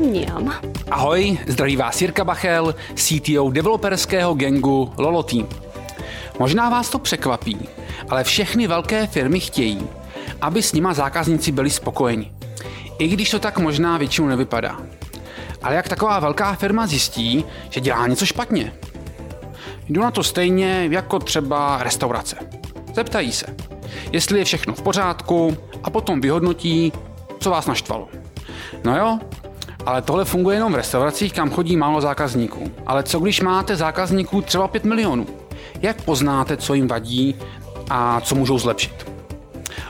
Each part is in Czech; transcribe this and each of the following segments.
Mňam. Ahoj, zdraví vás Jirka Bachel, CTO developerského gengu Lolo Team. Možná vás to překvapí, ale všechny velké firmy chtějí, aby s nima zákazníci byli spokojeni. I když to tak možná většinou nevypadá. Ale jak taková velká firma zjistí, že dělá něco špatně? Jdu na to stejně jako třeba restaurace. Zeptají se, jestli je všechno v pořádku a potom vyhodnotí, co vás naštvalo. No jo, ale tohle funguje jenom v restauracích, kam chodí málo zákazníků. Ale co když máte zákazníků třeba 5 milionů? Jak poznáte, co jim vadí a co můžou zlepšit?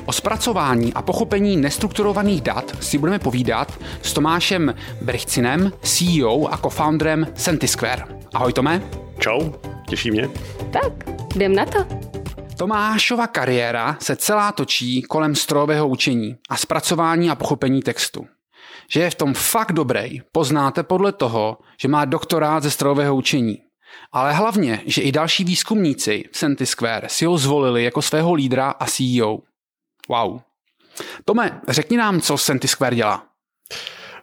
O zpracování a pochopení nestrukturovaných dat si budeme povídat s Tomášem Brichcinem, CEO a co-founderem Sentisquare. Ahoj Tome. Čau, těší mě. Tak, jdem na to. Tomášova kariéra se celá točí kolem strojového učení a zpracování a pochopení textu. Že je v tom fakt dobrý, poznáte podle toho, že má doktorát ze strojového učení. Ale hlavně, že i další výzkumníci v Sentisquare si ho zvolili jako svého lídra a CEO. Wow. Tome, řekni nám, co Sentisquare dělá.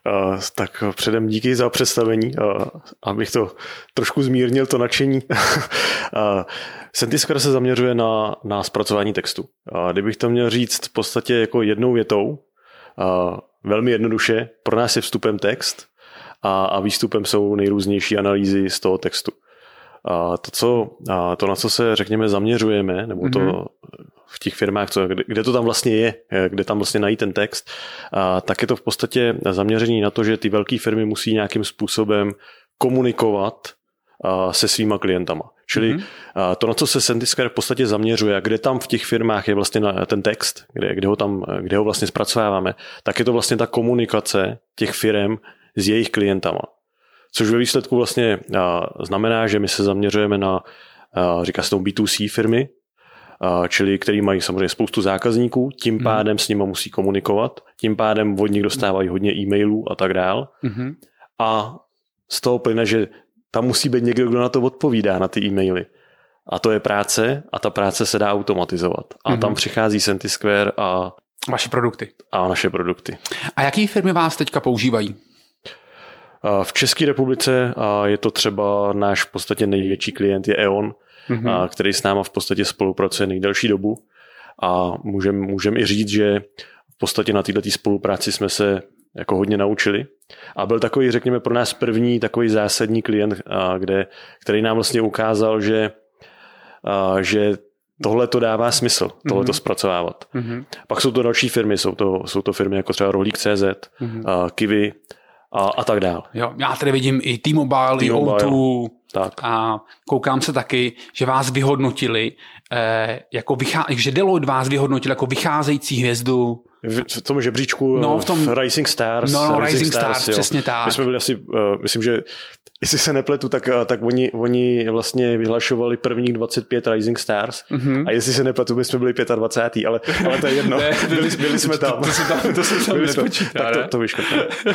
Uh, tak předem díky za představení, uh, abych to trošku zmírnil, to nadšení. uh, Sentisquare se zaměřuje na, na zpracování textu. Kdybych to měl říct v podstatě jako jednou větou, velmi jednoduše, pro nás je vstupem text a, a výstupem jsou nejrůznější analýzy z toho textu. A to, co, a to, na co se, řekněme, zaměřujeme, nebo to mm-hmm. v těch firmách, co, kde, kde to tam vlastně je, kde tam vlastně najít ten text, a, tak je to v podstatě zaměření na to, že ty velké firmy musí nějakým způsobem komunikovat se svýma klientama. Čili mm-hmm. to, na co se Sentisquare v podstatě zaměřuje a kde tam v těch firmách je vlastně ten text, kde, kde, ho tam, kde ho vlastně zpracováváme, tak je to vlastně ta komunikace těch firm s jejich klientama. Což ve výsledku vlastně znamená, že my se zaměřujeme na, říká se tomu B2C firmy, čili který mají samozřejmě spoustu zákazníků, tím mm. pádem s nimi musí komunikovat, tím pádem od nich dostávají hodně e-mailů a tak dál. Mm-hmm. A z toho plyne, že tam musí být někdo, kdo na to odpovídá, na ty e-maily. A to je práce a ta práce se dá automatizovat. A mm-hmm. tam přichází Sentisquare a... Vaše produkty. A naše produkty. A jaký firmy vás teďka používají? V České republice je to třeba náš v podstatě největší klient je E.ON, mm-hmm. který s náma v podstatě spolupracuje nejdelší dobu a můžeme můžem i říct, že v podstatě na této spolupráci jsme se jako hodně naučili. A byl takový, řekněme, pro nás první takový zásadní klient, kde, který nám vlastně ukázal, že, že tohle to dává smysl, tohle to mm-hmm. zpracovávat. Mm-hmm. Pak jsou to další firmy, jsou to, jsou to firmy jako třeba Rohlík.cz, mm-hmm. Kiwi, a, a tak dál. Jo, já tady vidím i T-Mobile, T-Mobile i O2 tak. a koukám se taky, že vás vyhodnotili, eh, jako vychá, že Deloitte vás vyhodnotil jako vycházející hvězdu v tom žebříčku no, v tom Rising Stars. No, no Rising, Rising Stars, Stars přesně tak. My jsme byli asi, uh, myslím, že jestli se nepletu, tak, uh, tak oni, oni vlastně vyhlašovali prvních 25 Rising Stars mm-hmm. a jestli se nepletu, my jsme byli 25. Ale, ale to je jedno. ne, byli, byli jsme tam. To, to, se tam, to se tam byli nepočítá, Tak to, to vyškrtám. uh,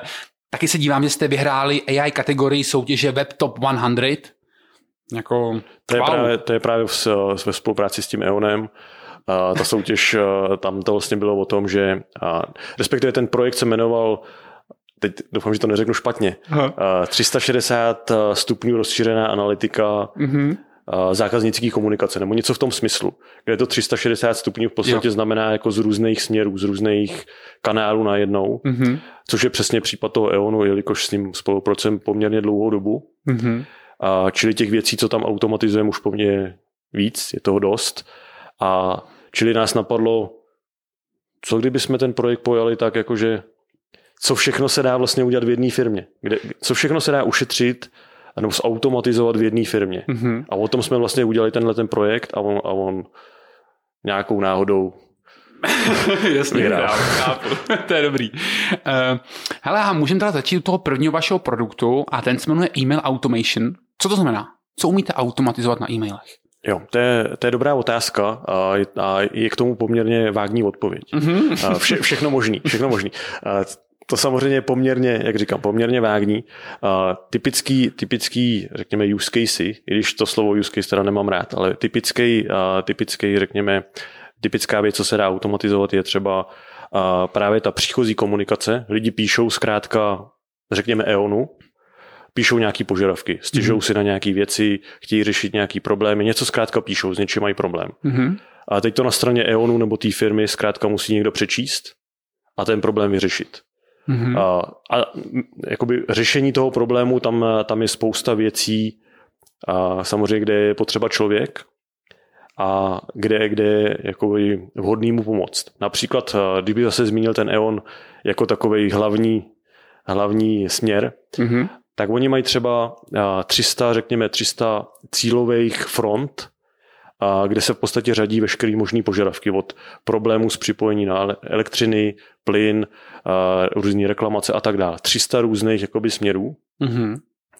taky se dívám, že jste vyhráli AI kategorii soutěže Web Top 100. Jako, to, je wow. právě, to je právě v, ve spolupráci s tím EONem ta soutěž, tam to vlastně bylo o tom, že respektive ten projekt se jmenoval teď doufám, že to neřeknu špatně, Aha. 360 stupňů rozšířená analytika mm-hmm. zákaznické komunikace, nebo něco v tom smyslu, kde to 360 stupňů v podstatě jo. znamená jako z různých směrů, z různých kanálů najednou, mm-hmm. což je přesně případ toho EONu, jelikož s ním spolupracujeme poměrně dlouhou dobu. Mm-hmm. A čili těch věcí, co tam automatizujeme už poměrně víc, je toho dost. A Čili nás napadlo, co kdyby jsme ten projekt pojali tak, jakože co všechno se dá vlastně udělat v jedné firmě, kde, co všechno se dá ušetřit nebo zautomatizovat v jedné firmě. Mm-hmm. A o tom jsme vlastně udělali tenhle ten projekt a on, a on nějakou náhodou Jasně, já chápu. to je dobrý. Uh, hele, a můžeme teda začít u toho prvního vašeho produktu a ten se jmenuje Email Automation. Co to znamená? Co umíte automatizovat na e-mailech? Jo, to je, to je dobrá otázka a, a je k tomu poměrně vágní odpověď. Mm-hmm. Vše, všechno možný, všechno možný. To samozřejmě je poměrně, jak říkám, poměrně vágní. Typický, typický, řekněme, use casey, i když to slovo use case teda nemám rád, ale typický, typický řekněme, typická věc, co se dá automatizovat, je třeba právě ta příchozí komunikace. Lidi píšou zkrátka, řekněme EONu, píšou nějaký požadavky, stěžují mm-hmm. si na nějaké věci, chtějí řešit nějaký problémy, něco zkrátka píšou, s něčím mají problém. Mm-hmm. A teď to na straně EONu nebo té firmy zkrátka musí někdo přečíst a ten problém vyřešit. Mm-hmm. A, a jakoby řešení toho problému, tam, tam je spousta věcí, a samozřejmě, kde je potřeba člověk a kde, kde je jakoby vhodný mu pomoct. Například, kdyby zase zmínil ten EON jako takový hlavní, hlavní směr, mm-hmm. Tak oni mají třeba 300, řekněme 300 cílových front, kde se v podstatě řadí veškeré možné požadavky od problémů s připojení na elektřiny, plyn, různé reklamace a tak dále. 300 různých jakoby směrů. Mm-hmm.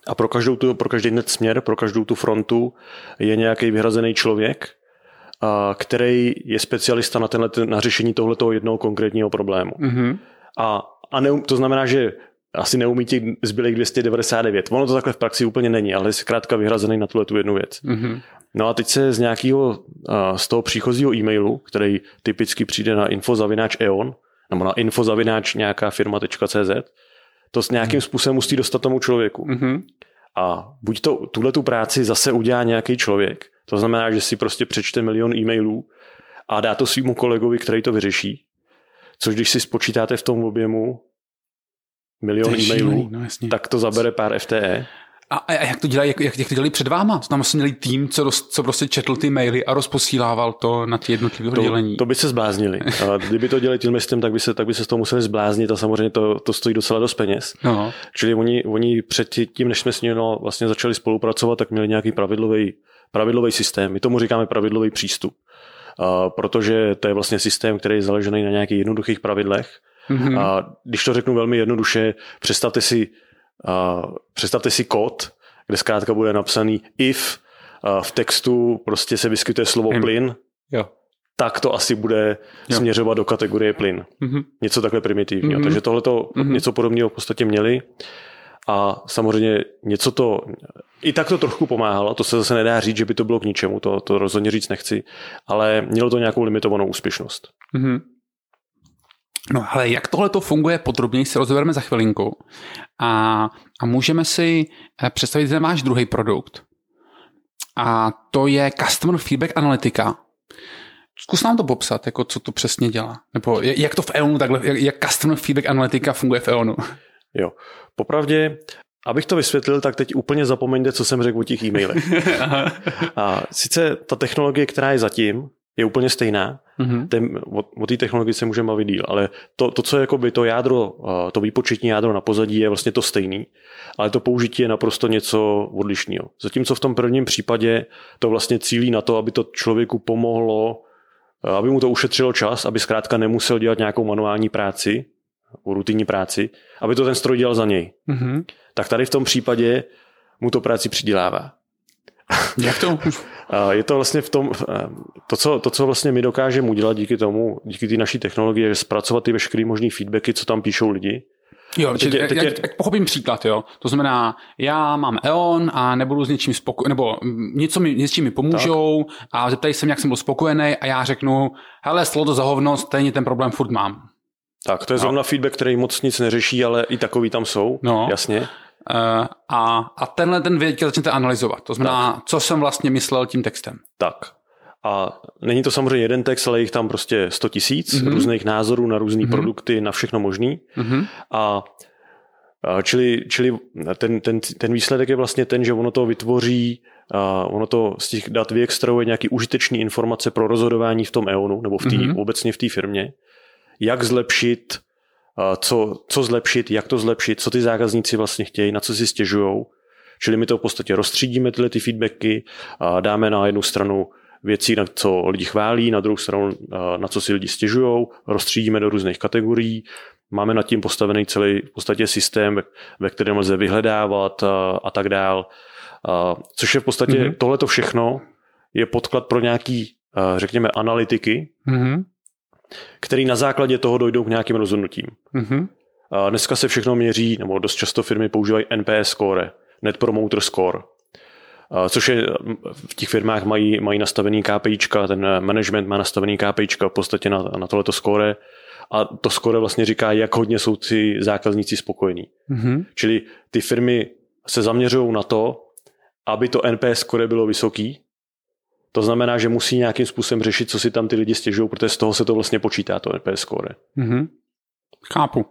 A pro, každou tu, pro každý net směr, pro každou tu frontu je nějaký vyhrazený člověk, který je specialista na, tenhle, na řešení tohoto jednoho konkrétního problému. Mm-hmm. A, a ne, to znamená, že asi neumí těch zbylých 299. Ono to takhle v praxi úplně není, ale je zkrátka vyhrazený na tuhle tu jednu věc. Mm-hmm. No a teď se z nějakého, z toho příchozího e-mailu, který typicky přijde na infozavináč.eon, nebo na infozavináč nějaká firma.cz, to s nějakým mm-hmm. způsobem musí dostat tomu člověku. Mm-hmm. A buď to tuhle tu práci zase udělá nějaký člověk, to znamená, že si prostě přečte milion e-mailů a dá to svýmu kolegovi, který to vyřeší, což když si spočítáte v tom objemu milion e-mailů, no, tak to zabere pár FTE. A, a jak to dělají, jak, jak, to dělají před váma? Tam asi měli tým, co, roz, co prostě četl ty maily a rozposílával to na ty jednotlivé oddělení. To by se zbláznili. A kdyby to dělali tím tak by se, tak by se z toho museli zbláznit a samozřejmě to, to stojí docela dost peněz. No. Čili oni, oni před tím, než jsme s nimi no, vlastně začali spolupracovat, tak měli nějaký pravidlový, pravidlový systém. My tomu říkáme pravidlový přístup. A protože to je vlastně systém, který je založený na nějakých jednoduchých pravidlech. Mm-hmm. A když to řeknu velmi jednoduše, představte si Uh, představte si kód, kde zkrátka bude napsaný if uh, v textu prostě se vyskytuje slovo hmm. plyn, jo. tak to asi bude jo. směřovat do kategorie plyn. Mm-hmm. Něco takhle primitivního. Mm-hmm. Takže tohle to mm-hmm. něco podobného v podstatě měli. A samozřejmě něco to, i tak to trochu pomáhalo, to se zase nedá říct, že by to bylo k ničemu, to, to rozhodně říct nechci, ale mělo to nějakou limitovanou úspěšnost. Mm-hmm. No ale jak tohle to funguje podrobněji, si rozbereme za chvilinku. A, a můžeme si eh, představit ten váš druhý produkt. A to je Customer Feedback Analytica. Zkus nám to popsat, jako co to přesně dělá. Nebo jak to v EONu takhle, jak, jak Customer Feedback Analytica funguje v EONu. Jo, popravdě, abych to vysvětlil, tak teď úplně zapomeňte, co jsem řekl o těch e-mailech. a sice ta technologie, která je zatím, je úplně stejná. Mm-hmm. Ten, o, o té technologii se můžeme bavit díl, ale to, to co je jakoby to jádro, to výpočetní jádro na pozadí je vlastně to stejný, ale to použití je naprosto něco odlišného. Zatímco v tom prvním případě to vlastně cílí na to, aby to člověku pomohlo, aby mu to ušetřilo čas, aby zkrátka nemusel dělat nějakou manuální práci, rutinní práci, aby to ten stroj dělal za něj. Mm-hmm. Tak tady v tom případě mu to práci přidělává. Jak to? Je to vlastně v tom, to co, to, co vlastně my dokážeme udělat díky tomu, díky té naší technologii, je zpracovat ty veškeré možné feedbacky, co tam píšou lidi. Jo, teď, teď, teď, jak, jak pochopím příklad, jo. To znamená, já mám EON a nebudu s něčím spokojený, nebo něco mi, něčím mi pomůžou tak. a zeptají se mě, jak jsem byl spokojený a já řeknu, hele, slovo to za hovno, stejně ten problém furt mám. Tak, to je no. zrovna feedback, který moc nic neřeší, ale i takový tam jsou, no. jasně. Uh, a, a tenhle ten věděl začnete analyzovat. To znamená, tak. co jsem vlastně myslel tím textem. Tak. A není to samozřejmě jeden text, ale jich tam prostě 100 tisíc mm-hmm. různých názorů na různé mm-hmm. produkty, na všechno možný. Mm-hmm. A Čili, čili ten, ten, ten výsledek je vlastně ten, že ono to vytvoří, uh, ono to z těch dat vyextrahuje nějaký užitečný informace pro rozhodování v tom EONu nebo v tý, mm-hmm. obecně v té firmě, jak zlepšit co, co zlepšit, jak to zlepšit, co ty zákazníci vlastně chtějí, na co si stěžují. Čili my to v podstatě rozstřídíme tyhle ty feedbacky a dáme na jednu stranu věcí, na co lidi chválí, na druhou stranu, na co si lidi stěžují, rozstřídíme do různých kategorií, máme nad tím postavený celý v podstatě systém, ve, ve kterém lze vyhledávat a, a tak dál. A, což je v podstatě mm-hmm. tohleto všechno je podklad pro nějaký, řekněme, analytiky, mm-hmm který na základě toho dojdou k nějakým rozhodnutím. Mm-hmm. A dneska se všechno měří, nebo dost často firmy používají NPS score, Net Promoter Score, a což je, v těch firmách mají, mají nastavený KPIčka, ten management má nastavený KPIčka v podstatě na, na tohleto score a to skoro vlastně říká, jak hodně jsou ty zákazníci spokojení. Mm-hmm. Čili ty firmy se zaměřují na to, aby to NPS skoro bylo vysoký, to znamená, že musí nějakým způsobem řešit, co si tam ty lidi stěžují, protože z toho se to vlastně počítá, to NPS score. Mm-hmm. Chápu.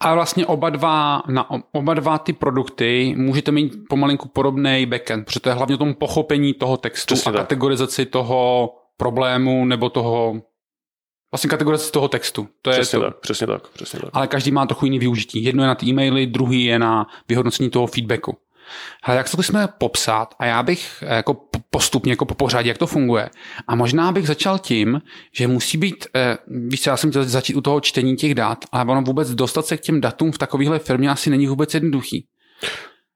A vlastně oba dva, na oba dva ty produkty můžete mít pomalinku podobný backend, protože to je hlavně o tom pochopení toho textu Přesně a tak. kategorizaci toho problému nebo toho Vlastně kategorizaci toho textu. To je přesně to. tak, přesně tak, přesně tak. Ale každý má trochu jiný využití. Jedno je na ty e-maily, druhý je na vyhodnocení toho feedbacku. Hele, jak to jsme popsat a já bych eh, jako postupně, jako po pořadě, jak to funguje. A možná bych začal tím, že musí být, eh, víš co, já jsem chtěl začít u toho čtení těch dat, ale ono vůbec dostat se k těm datům v takovéhle firmě asi není vůbec jednoduchý.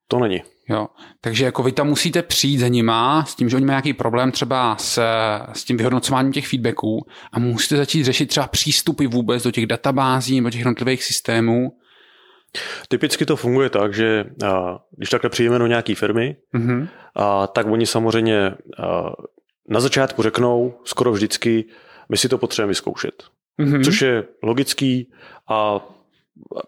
To není. Jo, takže jako vy tam musíte přijít za nima s tím, že oni mají nějaký problém třeba s, s tím vyhodnocováním těch feedbacků a musíte začít řešit třeba přístupy vůbec do těch databází nebo těch jednotlivých systémů Typicky to funguje tak, že a, když takhle přijeme do nějaké firmy, mm-hmm. a, tak oni samozřejmě a, na začátku řeknou skoro vždycky, my si to potřebujeme vyzkoušet. Mm-hmm. Což je logický a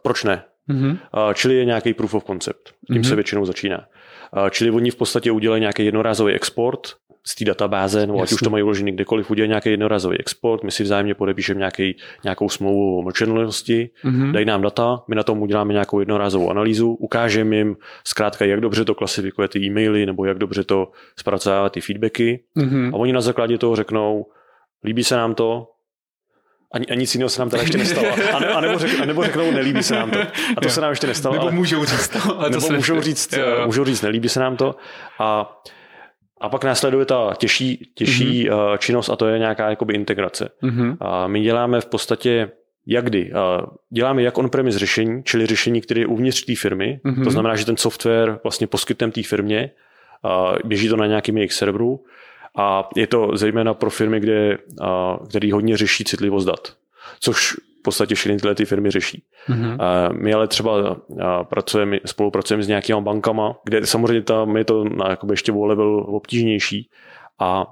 proč ne? Mm-hmm. A, čili je nějaký proof of concept. Tím mm-hmm. se většinou začíná. A, čili oni v podstatě udělají nějaký jednorázový export z té databáze, no ať už to mají uložený kdekoliv, udělají nějaký jednorázový export, my si vzájemně podepíšeme nějaký, nějakou smlouvu o mlčenlivosti, mm-hmm. dají nám data, my na tom uděláme nějakou jednorázovou analýzu, ukážeme jim zkrátka, jak dobře to klasifikuje ty e-maily, nebo jak dobře to zpracovává ty feedbacky mm-hmm. a oni na základě toho řeknou, líbí se nám to, a, a nic jiného se nám teda ještě nestalo. A, ne, a, nebo, řek, a nebo řeknou, nelíbí se nám to. A to jo. se nám ještě nestalo. Nebo ale, můžou říct to. Ale nebo to můžou, říct, jo. můžou říct, nelíbí se nám to. A a pak následuje ta těžší, těžší mm-hmm. činnost a to je nějaká jakoby integrace. Mm-hmm. A my děláme v podstatě jak kdy. Děláme jak on-premise řešení, čili řešení, které je uvnitř té firmy. Mm-hmm. To znamená, že ten software vlastně poskytneme té firmě, běží to na nějakým jejich serveru a je to zejména pro firmy, kde, který hodně řeší citlivost dat. Což v podstatě všechny tyhle ty firmy řeší. Mm-hmm. My ale třeba pracujeme, spolupracujeme s nějakýma bankama, kde samozřejmě tam je to na jakoby ještě o level obtížnější a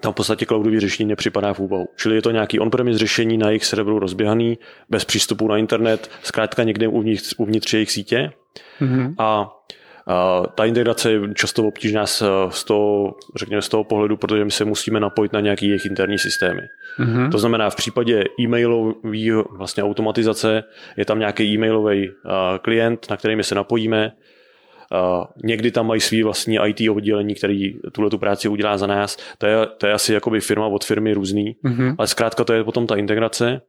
tam v podstatě cloudový řešení nepřipadá v úvahu. Čili je to nějaký on-premise řešení na jejich serveru rozběhaný, bez přístupu na internet, zkrátka někde uvnitř, uvnitř jejich sítě. Mm-hmm. A ta integrace je často obtížná z, z, toho, řekněme, z toho pohledu, protože my se musíme napojit na nějaké jejich interní systémy. Mm-hmm. To znamená, v případě e-mailový vlastně automatizace je tam nějaký e-mailový klient, na který my se napojíme. Někdy tam mají svý vlastní IT oddělení, který tuhle tu práci udělá za nás. To je, to je asi jakoby firma od firmy různý, mm-hmm. ale zkrátka to je potom ta integrace.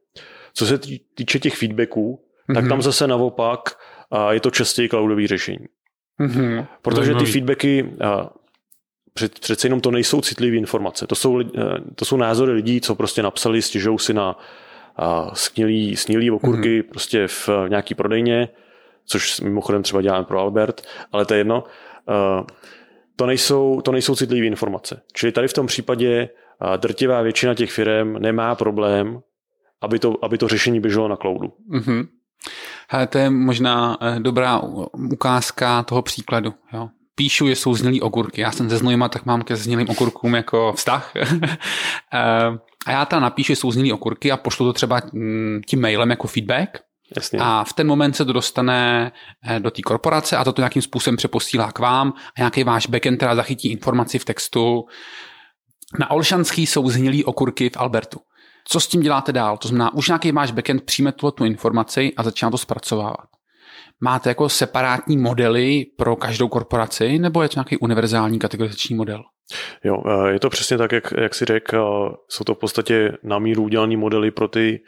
Co se týče těch feedbacků, mm-hmm. tak tam zase naopak je to častěji cloudový řešení. Mm-hmm. Protože ty feedbacky, před, přece jenom to nejsou citlivé informace. To jsou, to jsou názory lidí, co prostě napsali, stěžou si na snílý, snílý okurky mm-hmm. prostě v nějaký prodejně, což mimochodem třeba děláme pro Albert, ale to je jedno. To nejsou, to nejsou citlivé informace. Čili tady v tom případě drtivá většina těch firm nemá problém, aby to, aby to řešení běželo na cloudu. Mm-hmm. Hele, to je možná eh, dobrá ukázka toho příkladu. Jo. Píšu, že jsou znělý okurky. Já jsem ze Znojma, tak mám ke znělým okurkům jako vztah. Eh, a já tam napíšu, že jsou znělý okurky a pošlu to třeba mm, tím mailem jako feedback. Jasně. A v ten moment se to dostane eh, do té korporace a to nějakým způsobem přeposílá k vám a nějaký váš backend teda zachytí informaci v textu. Na Olšanský jsou zhnilý okurky v Albertu. Co s tím děláte dál? To znamená, už nějaký váš backend přijme tu, tu informaci a začíná to zpracovávat. Máte jako separátní modely pro každou korporaci, nebo je to nějaký univerzální kategorizační model? Jo, eh, je to přesně tak, jak, jak si řekl. Eh, jsou to v podstatě na míru udělané modely pro ty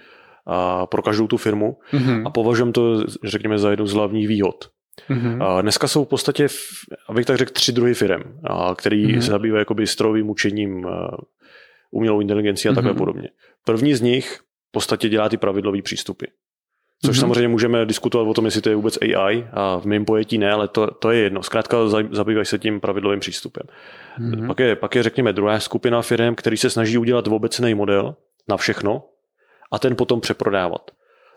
a pro každou tu firmu mm-hmm. a považujeme to, řekněme, za jednu z hlavních výhod. Mm-hmm. Dneska jsou v podstatě, abych tak řekl, tři druhy firm, který mm-hmm. se zabývají jakoby strojovým učením, eh, umělou inteligenci a takhle mm-hmm. podobně. První z nich v podstatě dělá ty pravidlové přístupy. Což mm-hmm. samozřejmě můžeme diskutovat o tom, jestli to je vůbec AI a v mém pojetí ne, ale to, to je jedno. Zkrátka zabývají se tím pravidlovým přístupem. Mm-hmm. Pak, je, pak je, řekněme, druhá skupina firm, který se snaží udělat obecný model na všechno a ten potom přeprodávat.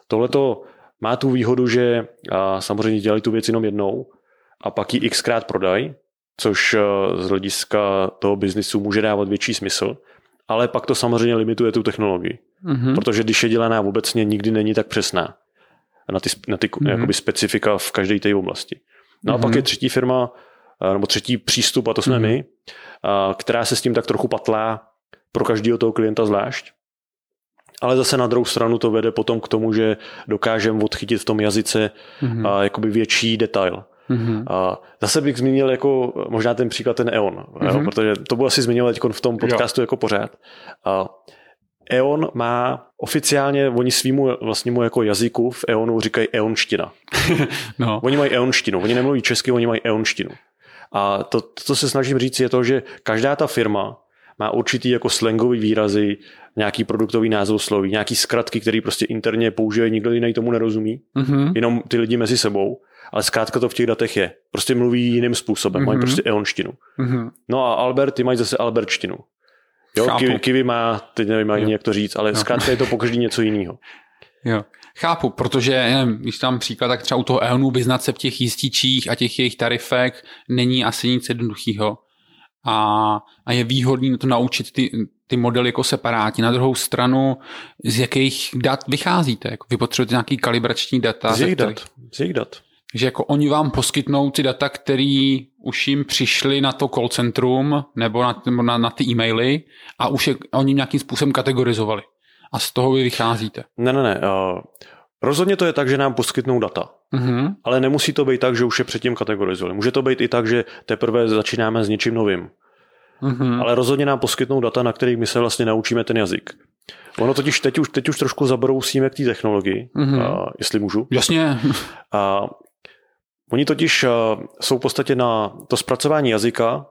Tohle to má tu výhodu, že a samozřejmě dělají tu věc jenom jednou a pak ji xkrát prodají, což z hlediska toho biznisu může dávat větší smysl, ale pak to samozřejmě limituje tu technologii. Mm-hmm. Protože když je dělaná obecně, nikdy není tak přesná na ty, na ty mm-hmm. jakoby specifika v každé té oblasti. No mm-hmm. a pak je třetí firma, nebo třetí přístup, a to jsme mm-hmm. my, která se s tím tak trochu patlá pro každého toho klienta zvlášť. Ale zase na druhou stranu to vede potom k tomu, že dokážeme odchytit v tom jazyce mm-hmm. a, jakoby větší detail. Mm-hmm. A zase bych zmínil jako možná ten příklad ten EON, mm-hmm. jo, protože to byl asi zmínil teď v tom podcastu jo. jako pořád. A EON má oficiálně, oni svýmu vlastnímu jako jazyku v EONu říkají EONština. no. Oni mají EONštinu, oni nemluví česky, oni mají EONštinu. A to, to, co se snažím říct, je to, že každá ta firma má určitý jako slangový výrazy, nějaký produktový sloví, nějaký zkratky, který prostě interně použije, nikdo jiný tomu nerozumí, mm-hmm. jenom ty lidi mezi sebou, ale zkrátka to v těch datech je. Prostě mluví jiným způsobem, mm-hmm. mají prostě eonštinu. Mm-hmm. No a Albert, ty mají zase albertštinu. Jo, Kiwi, Kiwi má, teď nevím ani jak to říct, ale no. zkrátka je to pokaždý něco jiného. Jo. Chápu, protože nevím, když tam příklad, tak třeba u toho EONu vyznat se v těch jističích a těch jejich tarifech není asi nic jednoduchého. A, a je výhodný to naučit ty, ty modely jako separátně. Na druhou stranu, z jakých dat vycházíte? Jako vy potřebujete nějaký kalibrační data? Z jejich dat. Z jejich dat. Že jako oni vám poskytnou ty data, které už jim přišly na to call centrum nebo na, nebo na, na ty e-maily a už je oni nějakým způsobem kategorizovali. A z toho vy vycházíte. Ne, ne, ne. Uh, rozhodně to je tak, že nám poskytnou data. Uh-huh. Ale nemusí to být tak, že už je předtím kategorizovali. Může to být i tak, že teprve začínáme s něčím novým. Uh-huh. Ale rozhodně nám poskytnou data, na kterých my se vlastně naučíme ten jazyk. Ono totiž teď už, teď už trošku zabrousíme k té technologii, uh-huh. a, jestli můžu. Jasně. A, oni totiž a, jsou v podstatě na to zpracování jazyka,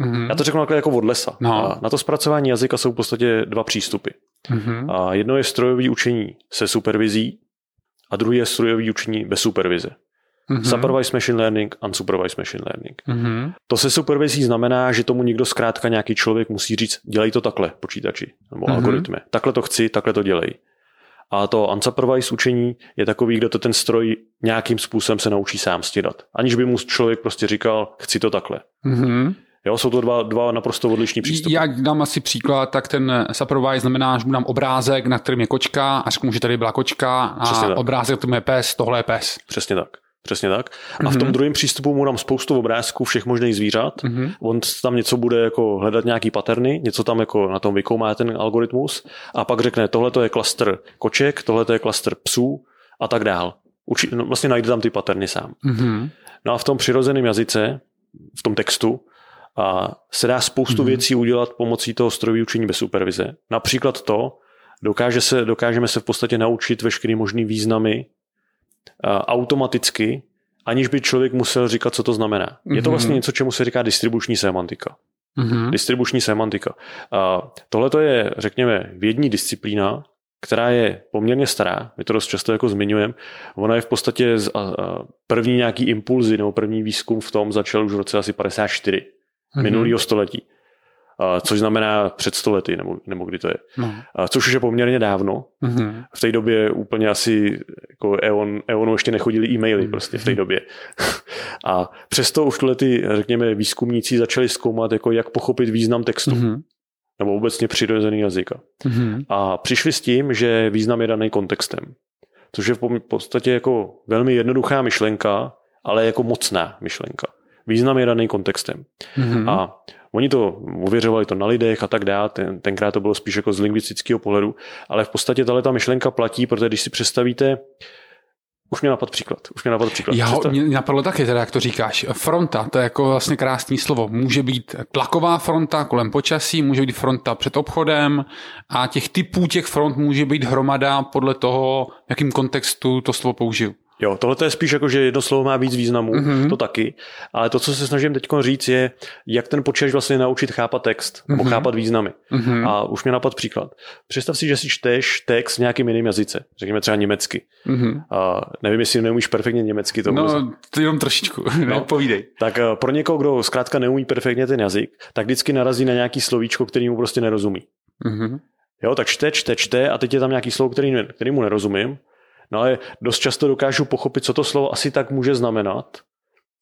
uh-huh. já to řeknu jako od lesa. No. A na to zpracování jazyka jsou v podstatě dva přístupy. Uh-huh. A jedno je strojové učení se supervizí a druhý je strojové učení bez supervize. Mm-hmm. Supervised machine learning, unsupervised machine learning. Mm-hmm. To se supervizí znamená, že tomu někdo zkrátka nějaký člověk musí říct, dělej to takhle, počítači nebo mm-hmm. algoritmy. Takhle to chci, takhle to dělej. A to unsupervised učení je takový, kde to ten stroj nějakým způsobem se naučí sám stírat. Aniž by mu člověk prostě říkal, chci to takhle. Mm-hmm. Jo, jsou to dva, dva naprosto odlišní přístupy. Já dám asi příklad, tak ten supervise znamená, že mu dám obrázek, na kterém je kočka a řeknu, že tady byla kočka a obrázek, to je pes, tohle je pes. Přesně tak. Přesně tak. A mm-hmm. v tom mhm. druhém přístupu mu dám spoustu obrázků všech možných zvířat. Mm-hmm. On tam něco bude jako hledat nějaký paterny, něco tam jako na tom vykoumá ten algoritmus a pak řekne, tohle to je klaster koček, tohle to je klaster psů a tak dál. Uči, no, vlastně najde tam ty paterny sám. Mm-hmm. No a v tom přirozeném jazyce, v tom textu, a se dá spoustu mm-hmm. věcí udělat pomocí toho strojového učení bez supervize. Například to, dokáže se, dokážeme se v podstatě naučit veškerý možný významy automaticky, aniž by člověk musel říkat, co to znamená. Mm-hmm. Je to vlastně mhm. něco, čemu se říká distribuční semantika. Mm-hmm. Distribuční semantika. Tohle to je, řekněme, vědní disciplína, která je poměrně stará, my to dost často jako zmiňujeme. Ona je v podstatě z, a, a, první nějaký impulzy nebo první výzkum v tom začal už v roce asi 54 mm-hmm. minulého století což znamená před stolety, nebo, nebo kdy to je. No. Což už je poměrně dávno. Mm-hmm. V té době úplně asi jako EON, EONu ještě nechodili e-maily mm-hmm. prostě v té době. A přesto už tyhle ty, řekněme, výzkumníci začali zkoumat, jako jak pochopit význam textu. Mm-hmm. Nebo obecně přirozený jazyka. Mm-hmm. A přišli s tím, že význam je daný kontextem. Což je v podstatě jako velmi jednoduchá myšlenka, ale jako mocná myšlenka. Význam je daný kontextem. Mm-hmm. A Oni to uvěřovali to na lidech a tak dále, ten, tenkrát to bylo spíš jako z lingvistického pohledu, ale v podstatě tahle ta myšlenka platí, protože když si představíte, už mě napad příklad. Už mě napad příklad. Já ho, mě napadlo taky, teda, jak to říkáš. Fronta, to je jako vlastně krásný slovo. Může být tlaková fronta kolem počasí, může být fronta před obchodem a těch typů těch front může být hromada podle toho, v jakým kontextu to slovo použiju. Jo, tohle je spíš jako, že jedno slovo má víc významů, mm-hmm. to taky. Ale to, co se snažím teď říct, je, jak ten počítač vlastně naučit chápat text, mm-hmm. nebo mhm. chápat významy. Mm-hmm. A už mě napad příklad. Představ si, že si čteš text v nějakým jiném jazyce, řekněme třeba německy. Mm-hmm. A nevím, jestli neumíš perfektně německy. To no, to jenom trošičku, no, povídej. Tak eh, pro někoho, kdo zkrátka neumí perfektně ten jazyk, tak vždycky narazí na nějaký slovíčko, který mu prostě nerozumí. Mm-hmm. Jo, tak čte, čte, čte a teď je tam nějaký slovo, který, který mu nerozumím No ale dost často dokážu pochopit, co to slovo asi tak může znamenat,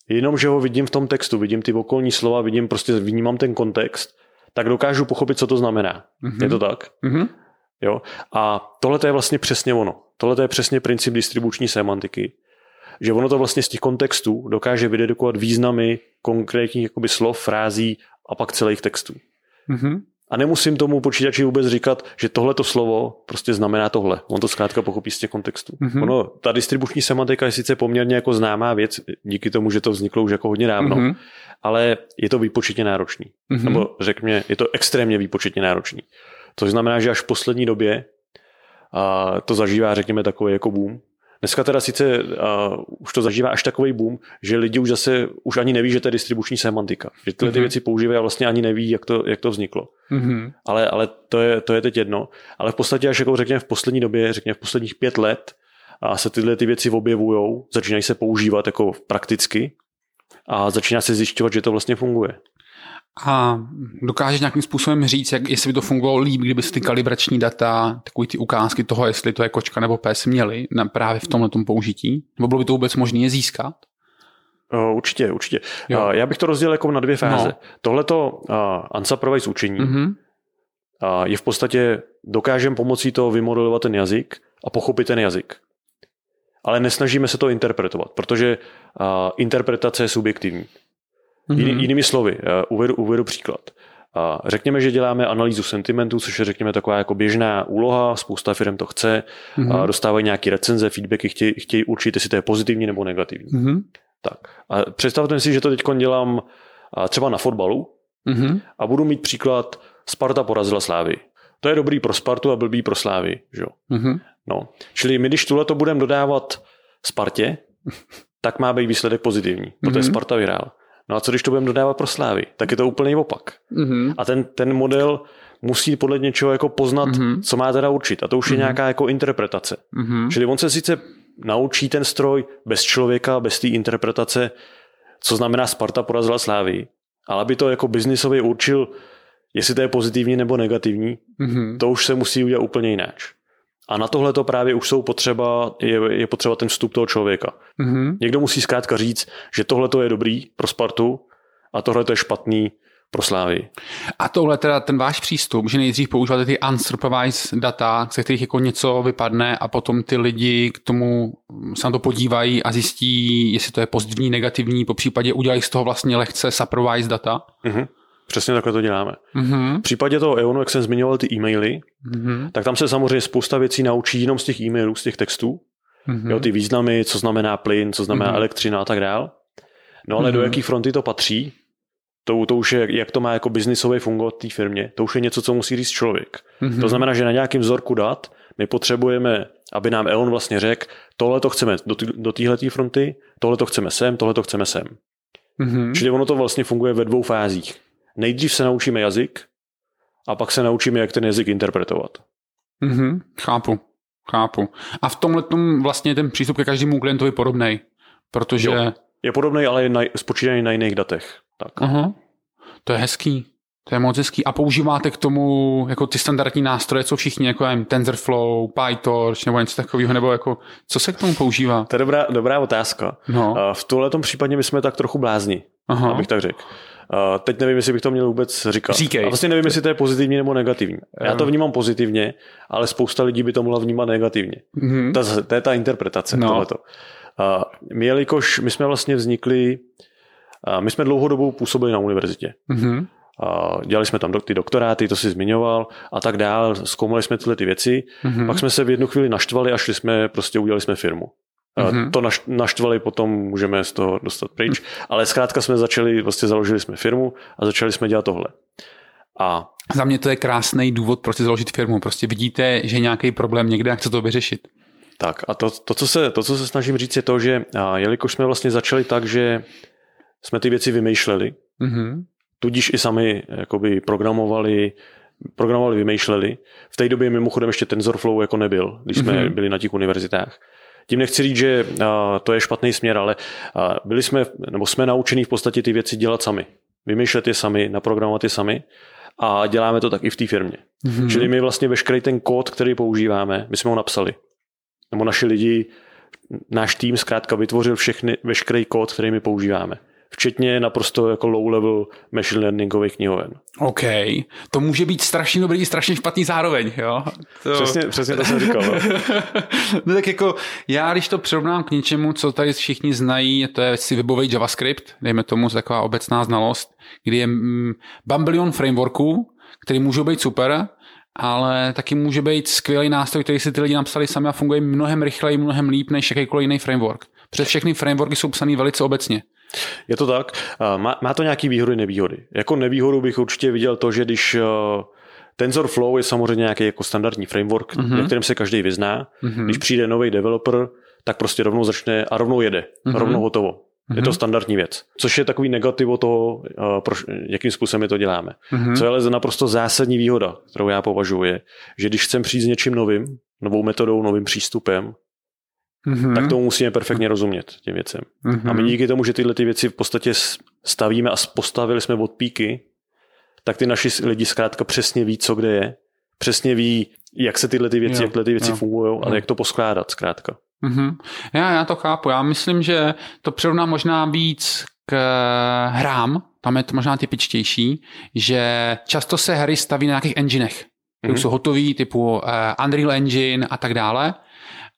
jenom že ho vidím v tom textu, vidím ty okolní slova, vidím prostě, vnímám ten kontext, tak dokážu pochopit, co to znamená. Mm-hmm. Je to tak? Mhm. Jo? A tohle je vlastně přesně ono. Tohle je přesně princip distribuční semantiky. Že ono to vlastně z těch kontextů dokáže vydedukovat významy konkrétních jakoby slov, frází a pak celých textů. Mhm. A nemusím tomu počítači vůbec říkat, že tohleto slovo prostě znamená tohle. On to zkrátka pochopí z těch kontextů. Mhm. Ono, ta distribuční semantika je sice poměrně jako známá věc, díky tomu, že to vzniklo už jako hodně dávno, Mhm. ale je to výpočetně náročný. Mhm. Nebo řekněme, je to extrémně výpočetně náročný. Což znamená, že až v poslední době a to zažívá, řekněme, takový jako boom. Dneska teda sice uh, už to zažívá až takový boom, že lidi už zase už ani neví, že to je distribuční semantika. Že tyhle ty Mhm. věci používají a vlastně ani neví, jak to, jak to vzniklo. Mhm. Ale, ale to, je, to je teď jedno. Ale v podstatě až jako řekněme v poslední době, řekněme v posledních pět let a se tyhle ty věci objevují, začínají se používat jako prakticky a začíná se zjišťovat, že to vlastně funguje. A dokážeš nějakým způsobem říct, jak, jestli by to fungovalo líp, kdyby ty kalibrační data, takový ty ukázky toho, jestli to je kočka nebo pes, měli na, právě v tomhle použití? Nebo bylo by to vůbec možné je získat? Uh, určitě, určitě. Jo. Uh, já bych to rozdělil jako na dvě fáze. No. Tohleto uh, unsupervised učení Mhm. uh, je v podstatě, dokážeme pomocí toho vymodelovat ten jazyk a pochopit ten jazyk. Ale nesnažíme se to interpretovat, protože uh, interpretace je subjektivní. Mhm. Jiný, jinými slovy, uh, uvedu, uvedu příklad. Řekněme, že děláme analýzu sentimentu, což je řekněme taková jako běžná úloha, spousta firm to chce, Mhm. uh, dostávají nějaké recenze, feedbacky, chtějí, chtějí určit, jestli to je pozitivní nebo negativní. Mhm. Tak. A představte si, že to teď dělám třeba na fotbalu Mhm. a budu mít příklad Sparta porazila Slávy. To je dobrý pro Spartu a blbý pro Slávy. Že? jo? Mhm. No. Čili my, když tuhle to budeme dodávat Spartě, tak má být výsledek pozitivní, protože Mhm. Sparta vyhrál. No a co když to budeme dodávat pro Slávy? Tak je to úplně opak. Mhm. A ten, ten model musí podle něčeho jako poznat, Mhm. co má teda určit. A to už je Mhm. nějaká jako interpretace. Mhm. Čili on se sice naučí ten stroj bez člověka, bez té interpretace, co znamená Sparta porazila Slávy, ale aby to jako biznisově určil, jestli to je pozitivní nebo negativní, Mhm. to už se musí udělat úplně jináč. A na tohle to právě už jsou potřeba, je, je potřeba ten vstup toho člověka. Mhm. Někdo musí zkrátka říct, že tohle to je dobrý pro Spartu a tohle to je špatný pro Slávy. A tohle teda ten váš přístup, že nejdřív používáte ty unsupervised data, ze kterých jako něco vypadne a potom ty lidi k tomu se na to podívají a zjistí, jestli to je pozitivní, negativní, po případě udělají z toho vlastně lehce supervised data. Mhm. Přesně takhle to děláme. Mhm. V případě toho EONu, jak jsem zmiňoval ty e-maily, Mhm. tak tam se samozřejmě spousta věcí naučí jenom z těch e-mailů, z těch textů. Mhm. Jo, ty významy, co znamená plyn, co znamená Mhm. elektřina a tak dál. No ale do Mhm. jaký fronty to patří, to, to už je, jak to má jako biznisově fungovat v té firmě, to už je něco, co musí říct člověk. Mhm. To znamená, že na nějakém vzorku dat my potřebujeme, aby nám EON vlastně řekl, tohle to chceme do, do téhletý fronty, tohle to chceme sem, tohle to chceme sem. Mhm. Čili ono to vlastně funguje ve dvou fázích. Nejdřív se naučíme jazyk a pak se naučíme, jak ten jazyk interpretovat. Mhm. Chápu. Chápu. A v tomhle tom vlastně ten přístup ke každému klientovi podobný, protože... Jo. Je podobný, ale je na, spočítaný na jiných datech. Tak. Aha. To je hezký. To je moc hezký. A používáte k tomu jako ty standardní nástroje, co všichni, jako je TensorFlow, PyTorch nebo něco takového, nebo jako, co se k tomu používá? To je dobrá, dobrá otázka. No. V tomhle případě my jsme tak trochu blázni, Aha. abych tak řekl. Teď nevím, jestli bych to měl vůbec říkat. Říkej. A vlastně nevím, jestli to je pozitivní nebo negativní. Já to vnímám pozitivně, ale spousta lidí by to mohla vnímat negativně. Mhm. To, to je ta interpretace. No. Tohleto. My, jelikož my jsme vlastně vznikli, my jsme dlouhodobou působili na univerzitě. Mhm. A dělali jsme tam ty doktoráty, to si zmiňoval a tak dál, zkoumali jsme tyhle ty věci. Mhm. Pak jsme se v jednu chvíli naštvali a šli jsme, prostě udělali jsme firmu. A Mhm. To naš- naštvali potom můžeme z toho dostat pryč, ale zkrátka jsme začali, vlastně založili jsme firmu a začali jsme dělat tohle. A Za mě to je krásný důvod, proč si založit firmu. Prostě vidíte, že je nějaký problém někde a chce to vyřešit. tak, a to, to, co se, to, co se snažím říct, je to, že a jelikož jsme vlastně začali tak, že jsme ty věci vymýšleli, Mhm. tudíž i sami jakoby programovali, programovali, vymýšleli. V té době mimochodem ještě TensorFlow jako nebyl, když jsme Mhm. byli na těch univerzitách. Tím nechci říct, že to je špatný směr, ale byli jsme, nebo jsme naučení v podstatě ty věci dělat sami. Vymýšlet je sami, naprogramovat je sami a děláme to tak i v té firmě. Mhm. Čili my vlastně veškerý ten kód, který používáme, my jsme ho napsali. Nebo naši lidi, náš tým zkrátka vytvořil všechny, veškerý kód, který my používáme. Včetně naprosto jako low-level machine learningových knihoven. OK, to může být strašně dobrý i strašně špatný zároveň, jo? To... Přesně, přesně to jsem říkal. No. no tak jako já, když to přirovnám k něčemu, co tady všichni znají, to je si webový JavaScript, dejme tomu taková obecná znalost, kdy je mm, bambilion frameworků, který můžou být super, ale taky může být skvělý nástroj, který si ty lidi napsali sami a funguje mnohem rychleji, mnohem líp než jakýkoliv jiný framework. Protože všechny frameworky jsou psané velice obecně. Je to tak. Má, má to nějaké výhody, nevýhody. Jako nevýhodu bych určitě viděl to, že když eh, TensorFlow je samozřejmě nějaký jako standardní framework, mm-hmm. na kterém se každý vyzná. Mm-hmm. Když přijde nový developer, tak prostě rovnou začne a rovnou jede. Mm-hmm. Rovnou hotovo. Mm-hmm. Je to mhm. standardní věc. Což je takový negativ o toho, uh, proč, jakým způsobem my to děláme. Mm-hmm. Co je ale naprosto zásadní výhoda, kterou já považuji, je, že když chcem přijít s něčím novým, novou metodou, novým přístupem, mm-hmm. tak tomu musíme perfektně rozumět těm věcem. Mm-hmm. A my díky tomu, že tyhle ty věci v podstatě stavíme a postavili jsme od píky, tak ty naši lidi zkrátka přesně ví, co kde je, přesně ví, jak se tyhle ty věci, jo, jak tyhle ty věci fungují a jak to poskládat zkrátka. Mm-hmm. Já, já to chápu. Já myslím, že to přirovná možná víc k hrám, tam je to možná typičtější, že často se hry staví na nějakých enginech, které mm-hmm. jsou hotové, typu uh, Unreal Engine a tak dále.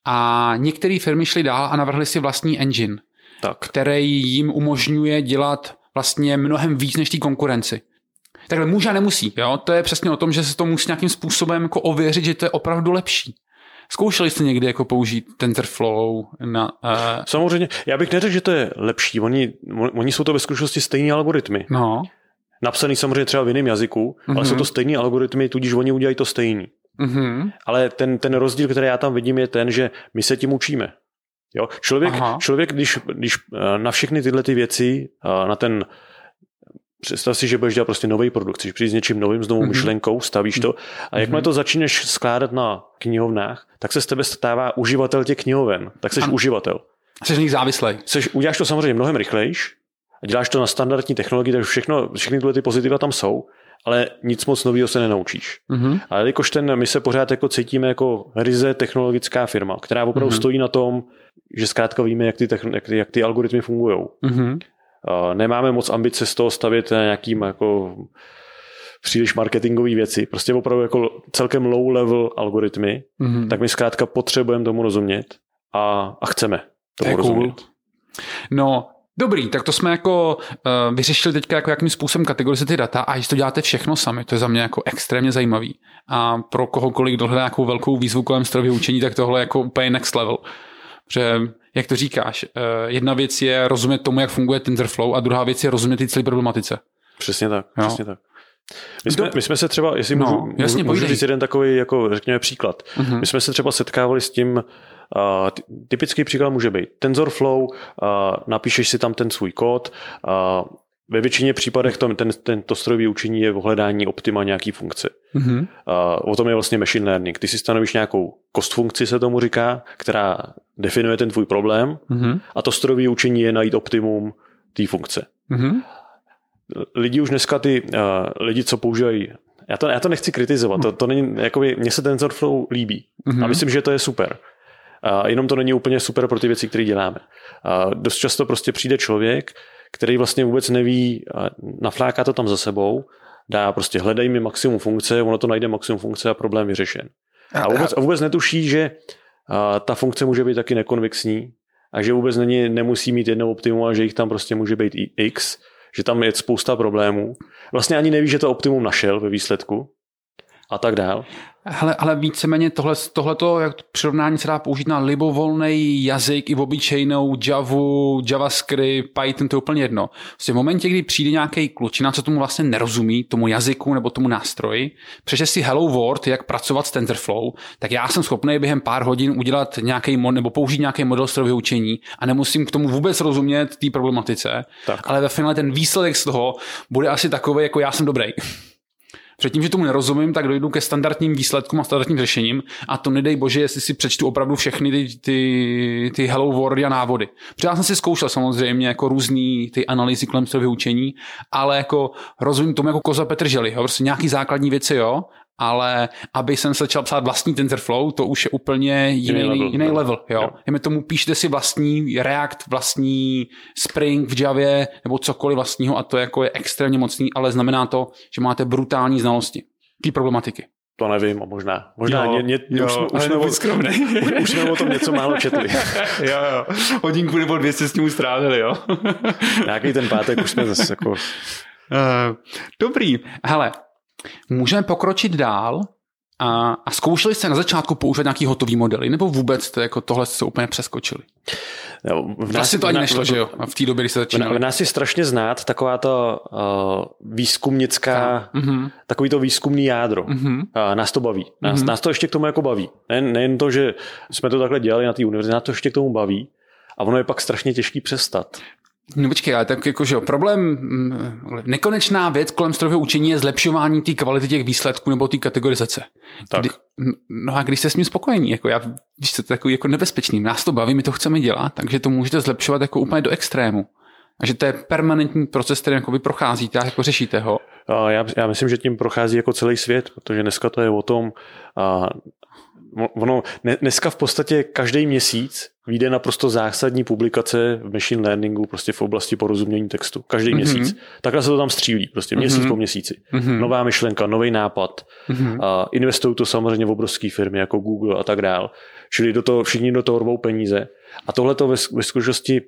A některé firmy šly dál a navrhly si vlastní engine, tak. který jim umožňuje dělat vlastně mnohem víc než té konkurenci. Takhle může a nemusí. Jo? To je přesně o tom, že se to musí nějakým způsobem jako ověřit, že to je opravdu lepší. Zkoušeli jste někdy jako použít TensorFlow na... Uh... Samozřejmě, já bych neřekl, že to je lepší. Oni, oni jsou to ve skutečnosti stejné algoritmy. No. Napsaný samozřejmě třeba v jiném jazyku, mm-hmm. ale jsou mhm. to stejné algoritmy, tudíž oni udělají to stejný. Mm-hmm. Ale ten, ten rozdíl, který já tam vidím, je ten, že my se tím učíme. Jo? Člověk, člověk když, když eh, na všechny tyhle ty věci, eh, na ten Představ si, že budeš dělat prostě nový produkt, chceš přijít s něčím novým, s novou mm-hmm. myšlenkou, stavíš to a jakmile mm-hmm. to začneš skládat na knihovnách, tak se z tebe stává uživatel těch knihoven. Tak jsi uživatel. Jsi z nich závislý. Seš, uděláš to samozřejmě mnohem rychlejš a děláš to na standardní technologii, takže všechno, všechny tyhle ty pozitiva tam jsou, ale nic moc nového se nenaučíš. Mm-hmm. Ale jakož ten, my se pořád jako cítíme jako ryze technologická firma, která opravdu mm-hmm. stojí na tom, že zkrátka víme, jak ty, techn- jak ty, jak ty algoritmy fungují. Mm-hmm. Nemáme moc ambice z toho stavět nějakým jako příliš marketingové věci, prostě opravdu jako celkem low level algoritmy, mm-hmm. tak my zkrátka potřebujeme tomu rozumět a, a chceme tomu to rozumět. Cool. No, Dobrý, tak to jsme jako uh, vyřešili teďka, jako jakým způsobem kategorizovat ty data a jestli to děláte všechno sami, to je za mě jako extrémně zajímavý. A pro kohokoliv, kdo hledá nějakou velkou výzvu kolem strojového učení, tak tohle je jako úplně next level. Protože jak to říkáš, eh, jedna věc je rozumět tomu, jak funguje TensorFlow a druhá věc je rozumět ty celé problematice. Přesně tak, jo? přesně tak. My jsme, my jsme se třeba, jestli no, můžu, jasně, můžu říct jeden takový, jako řekněme, příklad. Uh-huh. My jsme se třeba setkávali s tím, uh, typický příklad může být TensorFlow, uh, napíšeš si tam ten svůj kód, uh, ve většině případech to, ten, tento strojový učení je v hledání optima nějaký funkce. Mm-hmm. Uh, o tom je vlastně machine learning. Ty si stanovíš nějakou kost funkci, se tomu říká, která definuje ten tvůj problém mm-hmm. a to strojové učení je najít optimum té funkce. Mm-hmm. Lidi už dneska ty uh, lidi, co používají já to, já to nechci kritizovat, to, to není, jakoby, mně se TensorFlow líbí mm-hmm. a myslím, že to je super. Uh, jenom to není úplně super pro ty věci, které děláme. Uh, dost často prostě přijde člověk, který vlastně vůbec neví, nafláká to tam za sebou, dá prostě hledej mi maximum funkce, ono to najde maximum funkce a problém vyřešen. A vůbec, a vůbec netuší, že ta funkce může být taky nekonvexní a že vůbec není, nemusí mít jedno optimum, ale že jich tam prostě může být i x, že tam je spousta problémů. Vlastně ani neví, že to optimum našel ve výsledku a tak dál. Hele, ale víceméně tohle, tohleto jak přirovnání se dá použít na libovolný jazyk i v obyčejnou Javu, JavaScript, Python, to je úplně jedno. Vlastně v momentě, kdy přijde nějaký klučina, co tomu vlastně nerozumí, tomu jazyku nebo tomu nástroji, přeže si Hello World, jak pracovat s TensorFlow, tak já jsem schopný během pár hodin udělat nějaký mod, nebo použít nějaký model strojového učení a nemusím k tomu vůbec rozumět té problematice, tak. ale ve finále ten výsledek z toho bude asi takový, jako já jsem dobrý. Předtím, že tomu nerozumím, tak dojdu ke standardním výsledkům a standardním řešením a to nedej bože, jestli si přečtu opravdu všechny ty, ty, ty Hello World a návody. Protože já jsem si zkoušel samozřejmě jako různý ty analýzy kolem toho vyučení, ale jako rozumím tomu jako koza Petrželi, jo? prostě nějaký základní věci, jo, ale aby jsem se začal psát vlastní TensorFlow, to už je úplně jiný, jiný level. Jiný level jo. Jo. Jdeme tomu, píšte si vlastní React, vlastní Spring v Javě nebo cokoliv vlastního a to jako je extrémně mocný, ale znamená to, že máte brutální znalosti té problematiky. To nevím, a možná. Možná jo, ně, ně, jo, už, jsme, už, jsme o, už, už jsme o tom něco málo četli. jo, jo. Hodinku nebo dvě s tím strávili, jo. Nějaký ten pátek už jsme zase jako... Uh, dobrý. Hele, můžeme pokročit dál a, a zkoušeli jste na začátku používat nějaký hotový modely, nebo vůbec to, jako tohle jste úplně přeskočili? Jo, v nás, vlastně to ani nešlo, že jo? V té době, kdy se začínali. V nás je strašně znát taková to uh, výzkumnická, uh-huh. takový to výzkumný jádro. Uh-huh. Uh, nás to baví. Nás, uh-huh. nás to ještě k tomu jako baví. Ne, nejen to, že jsme to takhle dělali na té univerzitě, nás to ještě k tomu baví. A ono je pak strašně těžký přestat. No počkej, ale tak jakože jo, problém, mm, nekonečná věc kolem strojového učení je zlepšování té kvality těch výsledků nebo té kategorizace. Tak. Kdy, no a když jste s tím spokojení, jako já, když jste takový jako nebezpečný, nás to baví, my to chceme dělat, takže to můžete zlepšovat jako úplně do extrému. A že to je permanentní proces, který jako vy procházíte a jako řešíte ho. Já, já myslím, že tím prochází jako celý svět, protože dneska to je o tom, a ono, dneska v podstatě každý měsíc vyjde naprosto zásadní publikace v machine learningu prostě v oblasti porozumění textu. Každý mm-hmm. měsíc. Takhle se to tam střílí, prostě měsíc mm-hmm. po měsíci. Mm-hmm. Nová myšlenka, nový nápad. Mm-hmm. A investují to samozřejmě v obrovské firmy jako Google a tak dál. Čili do toho, všichni do toho rvou peníze. A tohle to ve, ve skutečnosti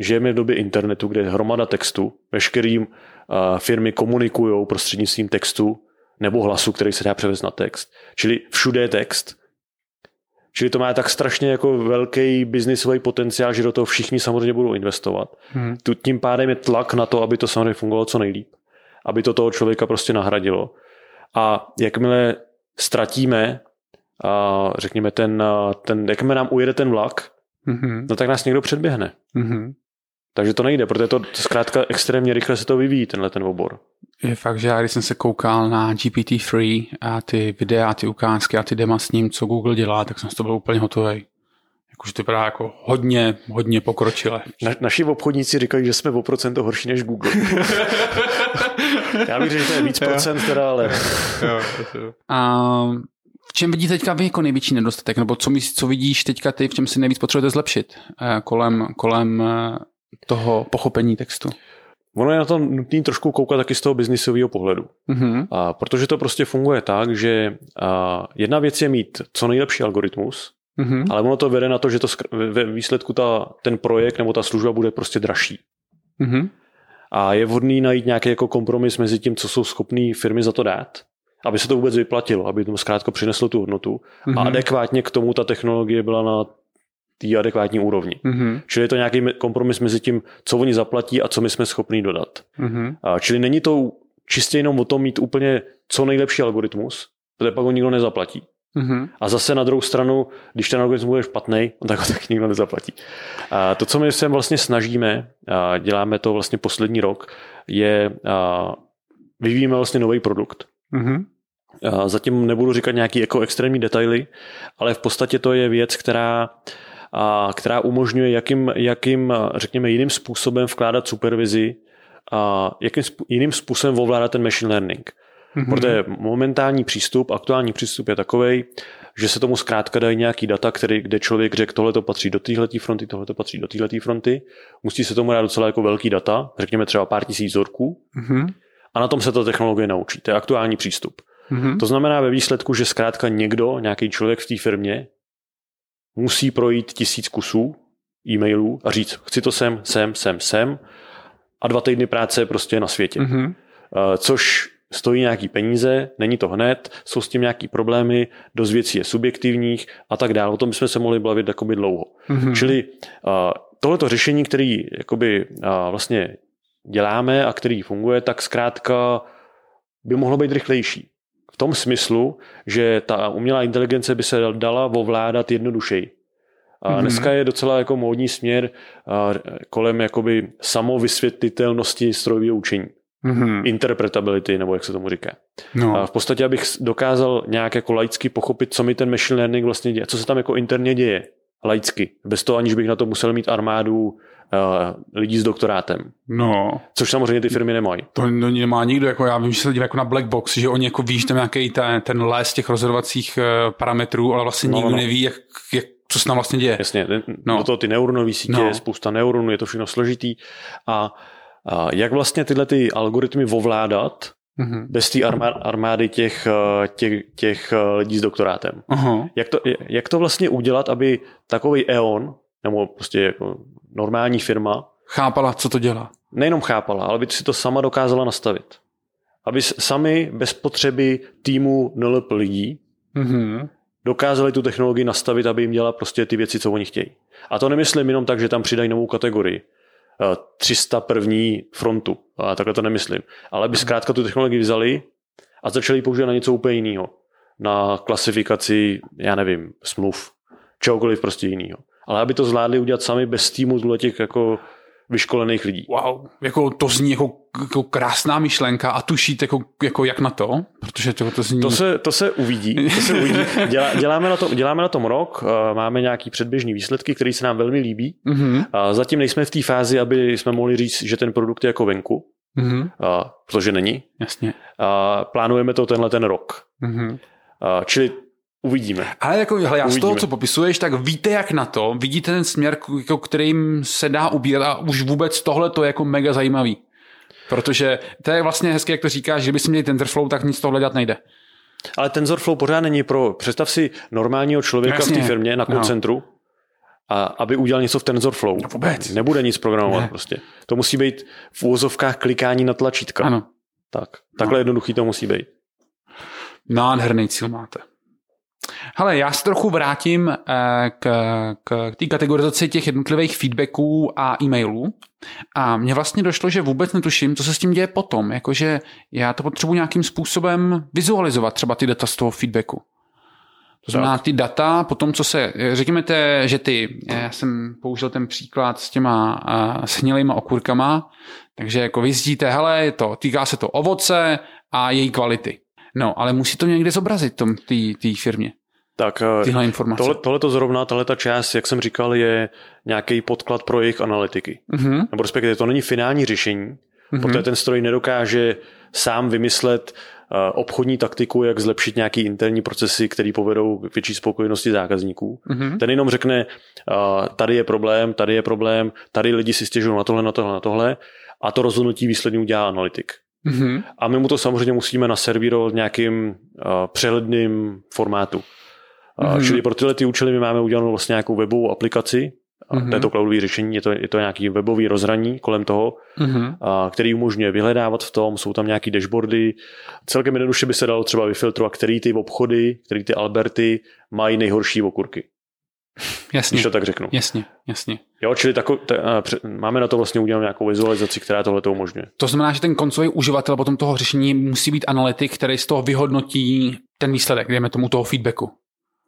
žijeme v době internetu, kde je hromada textu, veškerým uh, firmy komunikují prostřednictvím textu nebo hlasu, který se dá převést na text. Čili všude je text. Čili to má tak strašně jako velký biznisový potenciál, že do toho všichni samozřejmě budou investovat. Hmm. Tím pádem je tlak na to, aby to samozřejmě fungovalo co nejlíp. Aby to toho člověka prostě nahradilo. A jakmile ztratíme, a řekněme, ten, ten, jakmile nám ujede ten vlak, mm-hmm. no tak nás někdo předběhne. Mm-hmm. Takže to nejde, protože to zkrátka extrémně rychle se to vyvíjí, tenhle ten obor. Je fakt, že já když jsem se koukal na GPT-3 a ty videa, ty ukázky a ty dema s ním, co Google dělá, tak jsem z toho byl úplně hotový. Jakože to vypadá jako hodně, hodně pokročilé. Na, naši obchodníci říkají, že jsme o procento horší než Google. já bych řekl, že to je víc procent teda, ale... a v čem vidíte teďka vy jako největší nedostatek? Nebo co, co vidíš teďka ty, v čem si nejvíc potřebujete zlepšit eh, kolem, kolem eh, toho pochopení textu? Ono je na to nutné trošku koukat taky z toho biznisového pohledu. Mm-hmm. A protože to prostě funguje tak, že a, jedna věc je mít co nejlepší algoritmus, mm-hmm. ale ono to vede na to, že to ve výsledku ta, ten projekt nebo ta služba bude prostě dražší. Mm-hmm. A je vhodný najít nějaký jako kompromis mezi tím, co jsou schopné firmy za to dát, aby se to vůbec vyplatilo, aby to zkrátka přineslo tu hodnotu mm-hmm. a mhm. adekvátně k tomu ta technologie byla na té adekvátní úrovni. Mm-hmm. Čili je to nějaký kompromis mezi tím, co oni zaplatí a co my jsme schopni dodat. Mm-hmm. A čili není to čistě jenom o tom mít úplně co nejlepší algoritmus, protože pak ho nikdo nezaplatí. Mm-hmm. A zase na druhou stranu, když ten algoritmus bude špatný, tak ho tak nikdo nezaplatí. A to, co my se vlastně snažíme, a děláme to vlastně poslední rok, je a vyvíjíme vlastně nový produkt. Mm-hmm. A zatím nebudu říkat nějaký jako extrémní detaily, ale v podstatě to je věc, která a která umožňuje jakým, jakým, řekněme, jiným způsobem vkládat supervizi a jakým jiným způsobem ovládat ten machine learning. Mm-hmm. Protože momentální přístup, aktuální přístup je takový, že se tomu zkrátka dají nějaký data, který, kde člověk řekl, tohle to patří do téhle fronty, tohle to patří do téhle fronty. Musí se tomu dát docela jako velký data, řekněme třeba pár tisíc vzorků. Mm-hmm. A na tom se ta technologie naučí. To je aktuální přístup. Mm-hmm. To znamená ve výsledku, že zkrátka někdo, nějaký člověk v té firmě, musí projít tisíc kusů e-mailů a říct, chci to sem, sem, sem, sem a dva týdny práce prostě na světě. Mm-hmm. Což stojí nějaký peníze, není to hned, jsou s tím nějaký problémy, dost věcí je subjektivních a tak dále. O tom bychom se mohli bavit jakoby dlouho. Mm-hmm. Čili uh, tohleto řešení, který jakoby uh, vlastně děláme a který funguje, tak zkrátka by mohlo být rychlejší. V tom smyslu, že ta umělá inteligence by se dala ovládat jednodušeji. A mm-hmm. dneska je docela jako módní směr kolem jakoby samovysvětlitelnosti strojového učení. Mm-hmm. Interpretability, nebo jak se tomu říká. No. A v podstatě, abych dokázal nějak jako laicky pochopit, co mi ten machine learning vlastně děje, co se tam jako interně děje. laicky, bez toho aniž bych na to musel mít armádu lidí s doktorátem. No. Což samozřejmě ty firmy nemají. To, to nemá nikdo, jako já vím, že se dívá jako na black box, že oni jako víš tam nějaký ten, ten les těch rozhodovacích uh, parametrů, ale vlastně no, nikdo no. neví, jak, jak co se tam vlastně děje. Jasně, no. do toho ty neuronové sítě, no. spousta neuronů, je to všechno složitý. A, a jak vlastně tyhle ty algoritmy ovládat, mm-hmm. bez té armády těch, eh, těch, těch eh, lidí s doktorátem. Uh-huh. Jak, to, jak to vlastně udělat, aby takový EON, nebo prostě jako normální firma, chápala, co to dělá. Nejenom chápala, ale by si to sama dokázala nastavit. Aby sami bez potřeby týmu NLP lidí mm-hmm. dokázali tu technologii nastavit, aby jim dělala prostě ty věci, co oni chtějí. A to nemyslím jenom tak, že tam přidají novou kategorii. 300 první frontu. A takhle to nemyslím. Ale by zkrátka tu technologii vzali a začali používat na něco úplně jiného. Na klasifikaci, já nevím, smluv, čehokoliv prostě jiného. Ale aby to zvládli udělat sami bez týmu těch jako vyškolených lidí. Wow, jako to zní jako, jako krásná myšlenka a tušíte jako, jako jak na to? Protože to, to zní... To se, to se uvidí. To se uvidí. Dělá, děláme, na to, děláme na tom rok, eh, máme nějaký předběžný výsledky, které se nám velmi líbí. Mm-hmm. Zatím nejsme v té fázi, aby jsme mohli říct, že ten produkt je jako venku, mm-hmm. protože není. Jasně. Plánujeme to tenhle ten rok. Mm-hmm. Čili Uvidíme. Ale jako, hele, já Uvidíme. z toho, co popisuješ, tak víte jak na to, vidíte ten směr, jako, kterým se dá ubírat a už vůbec tohle to je jako mega zajímavý. Protože to je vlastně hezké, jak to říkáš, že by si měli TensorFlow, tak nic tohle dělat nejde. Ale TensorFlow pořád není pro, představ si normálního člověka Jasně. v té firmě na koncentru, no. a aby udělal něco v TensorFlow. No vůbec. Nebude nic programovat ne. prostě. To musí být v úvozovkách klikání na tlačítka. Ano. Tak. Takhle no. jednoduchý to musí být. Nádherný cíl máte. Hele, já se trochu vrátím eh, k, k, k té kategorizaci těch jednotlivých feedbacků a e-mailů. A mně vlastně došlo, že vůbec netuším, co se s tím děje potom. Jakože já to potřebuji nějakým způsobem vizualizovat, třeba ty data z toho feedbacku. To znamená ty data, potom co se, řekněme, te, že ty, já jsem použil ten příklad s těma uh, shnilýma okurkama, takže jako vy zjistíte, hele, to, týká se to ovoce a její kvality. No, ale musí to někde zobrazit tom té firmě. Tak eh, tyhle informace. Tohle, tohle to zrovna, tahle ta část, jak jsem říkal, je nějaký podklad pro jejich analytiky. Mm-hmm. Nebo respektive to není finální řešení, mm-hmm. protože ten stroj nedokáže sám vymyslet uh, obchodní taktiku, jak zlepšit nějaký interní procesy, které povedou k větší spokojenosti zákazníků. Mm-hmm. Ten jenom řekne, uh, tady je problém, tady je problém, tady lidi si stěžují na tohle, na tohle, na tohle a to rozhodnutí výsledně udělá analytik. Mm-hmm. A my mu to samozřejmě musíme naservírovat v nějakým uh, přehledným formátu. Mm-hmm. Čili pro tyhle ty účely my máme udělanou vlastně nějakou webovou aplikaci, mm-hmm. této cloudové řešení, je to, je to nějaký webový rozhraní kolem toho, mm-hmm. a, který umožňuje vyhledávat v tom, jsou tam nějaký dashboardy. Celkem jednoduše by se dalo třeba vyfiltrovat, který ty obchody, který ty Alberty mají nejhorší okurky. Jasně. Když to tak řeknu. Jasně, jasně. Jo, čili tako, t, máme na to vlastně udělat nějakou vizualizaci, která tohle to umožňuje. To znamená, že ten koncový uživatel potom toho řešení musí být analytik, který z toho vyhodnotí ten výsledek, dejme tomu toho feedbacku.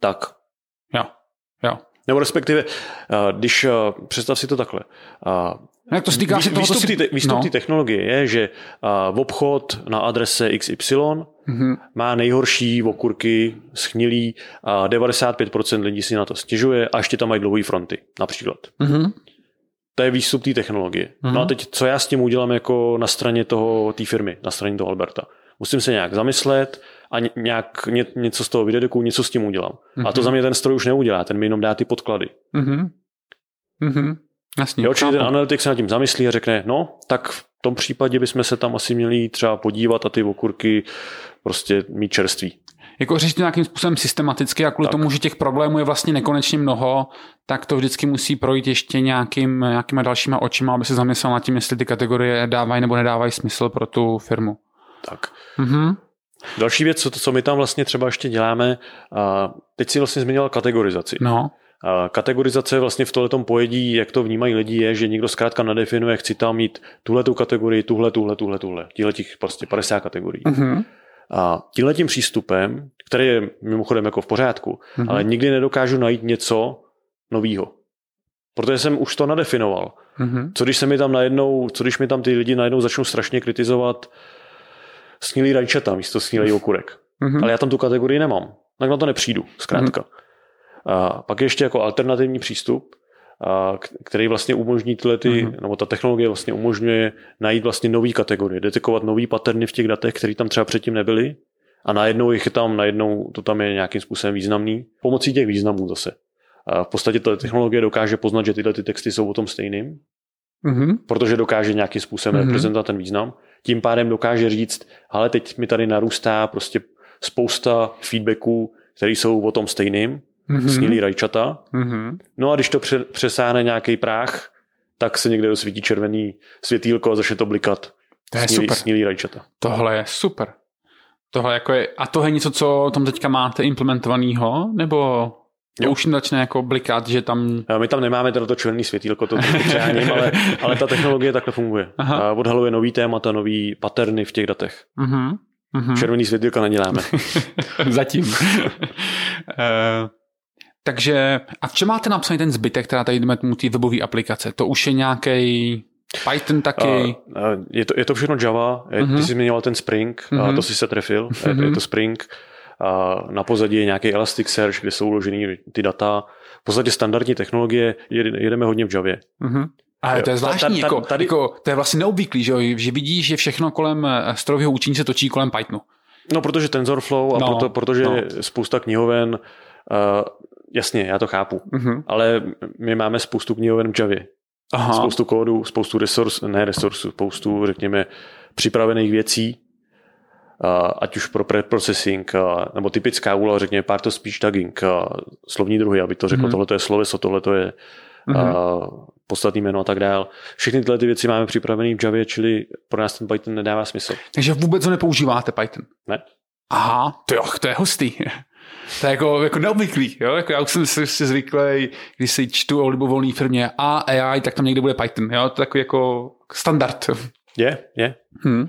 Tak. Jo, jo. Nebo respektive, když představ si to takhle. Eh, jak to se týká si toho, výstup si... té výstup no. technologie je, že v obchod na adrese XY mm-hmm. má nejhorší okurky, schnilý a 95% lidí si na to stěžuje a ještě tam mají dlouhé fronty, například. Mm-hmm. To je výstup té technologie. Mm-hmm. No a teď, co já s tím udělám jako na straně toho, té firmy, na straně toho Alberta? Musím se nějak zamyslet, a nějak ně, něco z toho vydedukuju, něco s tím udělám. Mm-hmm. A to mhm. za mě ten stroj už neudělá, ten mi jenom dá ty podklady. Mm-hmm. Mm-hmm. Jasně. Jo, čili ten analytik se nad tím zamyslí a řekne, no, tak v tom případě bychom se tam asi měli třeba podívat a ty okurky prostě mít čerství. Jako řešit nějakým způsobem systematicky a kvůli tak. tomu, že těch problémů je vlastně nekonečně mnoho, tak to vždycky musí projít ještě nějakým, nějakýma dalšíma očima, aby se zamyslel nad tím, jestli ty kategorie dávají nebo nedávají smysl pro tu firmu. Tak. Mm-hmm. Další věc, co, co my tam vlastně třeba ještě děláme, a teď si vlastně změnila kategorizaci. No. Kategorizace vlastně v tomhle pojedí, jak to vnímají lidi, je, že někdo zkrátka nadefinuje, chci tam mít tuhle tu kategorii, tuhle, tuhle, tuhle, tuhle. Tíhle těch prostě 50 kategorií. Uh-huh. A tímhle tím přístupem, který je mimochodem jako v pořádku, uh-huh. ale nikdy nedokážu najít něco novýho. Protože jsem už to nadefinoval. Uh-huh. Co když se mi tam najednou, co když mi tam ty lidi najednou začnou strašně kritizovat, snílý rajčata místo snílý okurek. Mm-hmm. Ale já tam tu kategorii nemám. Tak na to nepřijdu, zkrátka. Mm-hmm. A pak ještě jako alternativní přístup, a který vlastně umožní tyhle ty, uh-huh. nebo ta technologie vlastně umožňuje najít vlastně nový kategorie, detekovat nový paterny v těch datech, které tam třeba předtím nebyly a najednou jich je tam, najednou to tam je nějakým způsobem významný. Pomocí těch významů zase. A v podstatě ta technologie dokáže poznat, že tyhle ty texty jsou o tom stejným, uh-huh. protože dokáže nějakým způsobem uh-huh. reprezentovat ten význam. Tím pádem dokáže říct, ale teď mi tady narůstá prostě spousta feedbacků, které jsou o tom stejným, mm-hmm. snílí rajčata. Mm-hmm. No a když to přesáhne nějaký práh, tak se někde dosvítí červený světýlko a začne to blikat. To je snílí, super. Snílí rajčata. Tohle je super. Tohle jako je, a tohle je něco, co tam teďka máte implementovanýho, nebo Jo. Už začne jako blikat, že tam... My tam nemáme to červený světýlko, to přeháním, ale, ale ta technologie takhle funguje. Aha. Odhaluje nový témata, nový paterny v těch datech. Uh-huh. Uh-huh. Červený světýlko neděláme. Zatím. uh, takže, a v čem máte napsaný ten zbytek, která tady jdeme tomu té webové aplikace? To už je nějaký Python taky? Uh, uh, je, to, je to všechno Java, je, uh-huh. ty jsi zmiňoval ten Spring, uh-huh. uh, to si se trefil, uh-huh. je, je mhm. to Spring. Uh, na pozadí je nějaký Elasticsearch, kde jsou uložený ty data. V podstatě standardní technologie, jedeme hodně v Javě. Uh-huh. Ale to je zvláštní, jako, tady... jako, to je vlastně neobvyklý, že, že vidíš, že všechno kolem strojového učení se točí kolem Pythonu. No, protože TensorFlow a no, proto, protože no. spousta knihoven, uh, jasně, já to chápu, uh-huh. ale my máme spoustu knihoven v Javě. Aha. Spoustu kódu, spoustu resurs, ne resursů, spoustu, řekněme, připravených věcí, ať už pro preprocessing, nebo typická úloha, řekněme, part of speech tagging, slovní druhy, aby to řekl, uh-huh. tohle je sloveso, tohle je uh, podstatný jméno a tak dál. Všechny tyhle ty věci máme připravené v Javě, čili pro nás ten Python nedává smysl. Takže vůbec ho nepoužíváte Python? Ne. Aha, to, jo, to je hustý. To je jako, jako neobvyklý, jo? Jako já už jsem si zvyklý, když si čtu o libovolné firmě a AI, tak tam někde bude Python, jo? To je takový jako standard. Je, je. Hmm.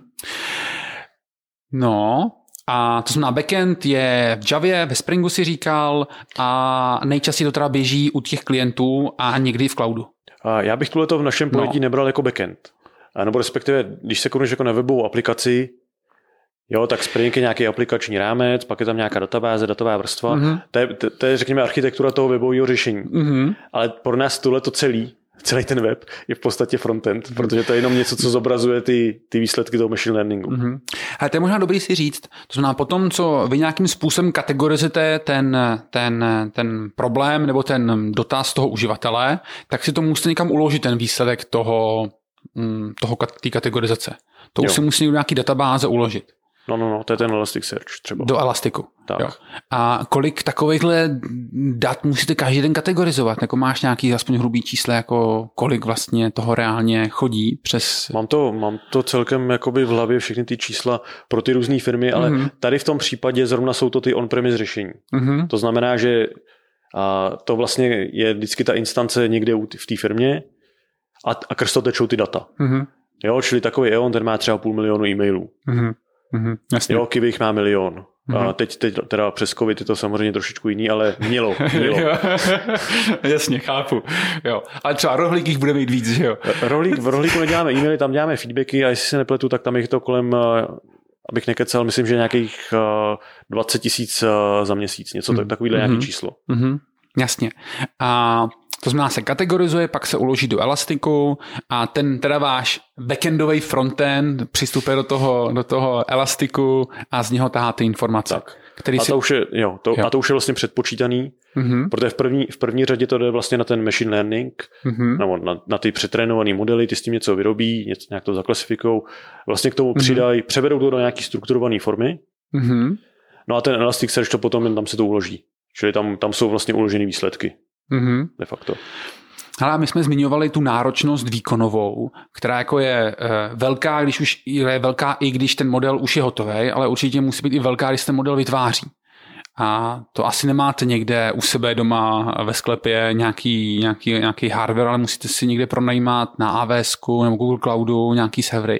No, a to znamená backend je v Javě, ve Springu si říkal a nejčastěji to teda běží u těch klientů a někdy v cloudu. A já bych tohle v našem pojetí no. nebral jako backend. A nebo respektive, když se koneš jako na webovou aplikaci, Jo, tak Spring je nějaký aplikační rámec, pak je tam nějaká databáze, datová vrstva. Mm-hmm. To, je, to, to je, řekněme, architektura toho webového řešení. Mm-hmm. Ale pro nás tohle to celý, celý ten web je v podstatě frontend, mm-hmm. protože to je jenom něco, co zobrazuje ty, ty výsledky toho machine learningu. Mm-hmm. Ale to je možná dobrý si říct. To znamená, potom, co vy nějakým způsobem kategorizujete ten, ten, ten problém nebo ten dotaz toho uživatele, tak si to musíte někam uložit, ten výsledek toho, mm, toho té kategorizace. To jo. už si musí nějaký databáze uložit. No, no, no, to je ten Elasticsearch třeba. Do Elastiku. Tak. Jo. A kolik takovýchhle dat musíte každý den kategorizovat? Jako máš nějaký aspoň hrubý číslo, jako kolik vlastně toho reálně chodí přes... Mám to, mám to celkem jakoby v hlavě všechny ty čísla pro ty různé firmy, ale mm-hmm. tady v tom případě zrovna jsou to ty on-premise řešení. Mm-hmm. To znamená, že a to vlastně je vždycky ta instance někde v té firmě a, a krz to tečou ty data. Mm-hmm. Jo, čili takový EON, ten má třeba půl milionu e-mailů. Mm-hmm. Mm-hmm, jasně. Jo, Kivich má milion. Mm-hmm. A mhm. teď, teď teda přes covid je to samozřejmě trošičku jiný, ale mělo. mělo. jasně, chápu. Jo. Ale třeba rohlík jich bude mít víc, že jo? rohlík, v rohlíku neděláme e-maily, tam děláme feedbacky a jestli se nepletu, tak tam je to kolem, eh, abych nekecel, myslím, že nějakých 20 eh, tisíc eh, za měsíc, něco mm-hmm. takovýhle mm-hmm. nějaký číslo. Mm-hmm. Jasně. A to znamená, se kategorizuje, pak se uloží do Elastiku a ten teda váš backendový frontend přistupuje do toho, do toho Elastiku a z něho tahá ty informace. Tak. Který a, si... to už je, jo, to, jo. a to už je vlastně předpočítaný, mm-hmm. protože v první, v první řadě to jde vlastně na ten machine learning, mm-hmm. nebo na, na ty přetrénované modely, ty s tím něco vyrobí, něco, nějak to zaklasifikou, vlastně k tomu mm-hmm. přidají, převedou to do nějaký strukturované formy, mm-hmm. no a ten Elasticsearch to potom jen tam se to uloží. Čili tam, tam jsou vlastně uložené výsledky. Mm-hmm. De facto. Ale my jsme zmiňovali tu náročnost výkonovou, která jako je e, velká, když už je velká i když ten model už je hotový, ale určitě musí být i velká, když ten model vytváří. A to asi nemáte někde u sebe doma ve sklepě nějaký, nějaký, nějaký hardware, ale musíte si někde pronajímat na AWS nebo Google Cloudu nějaký servery.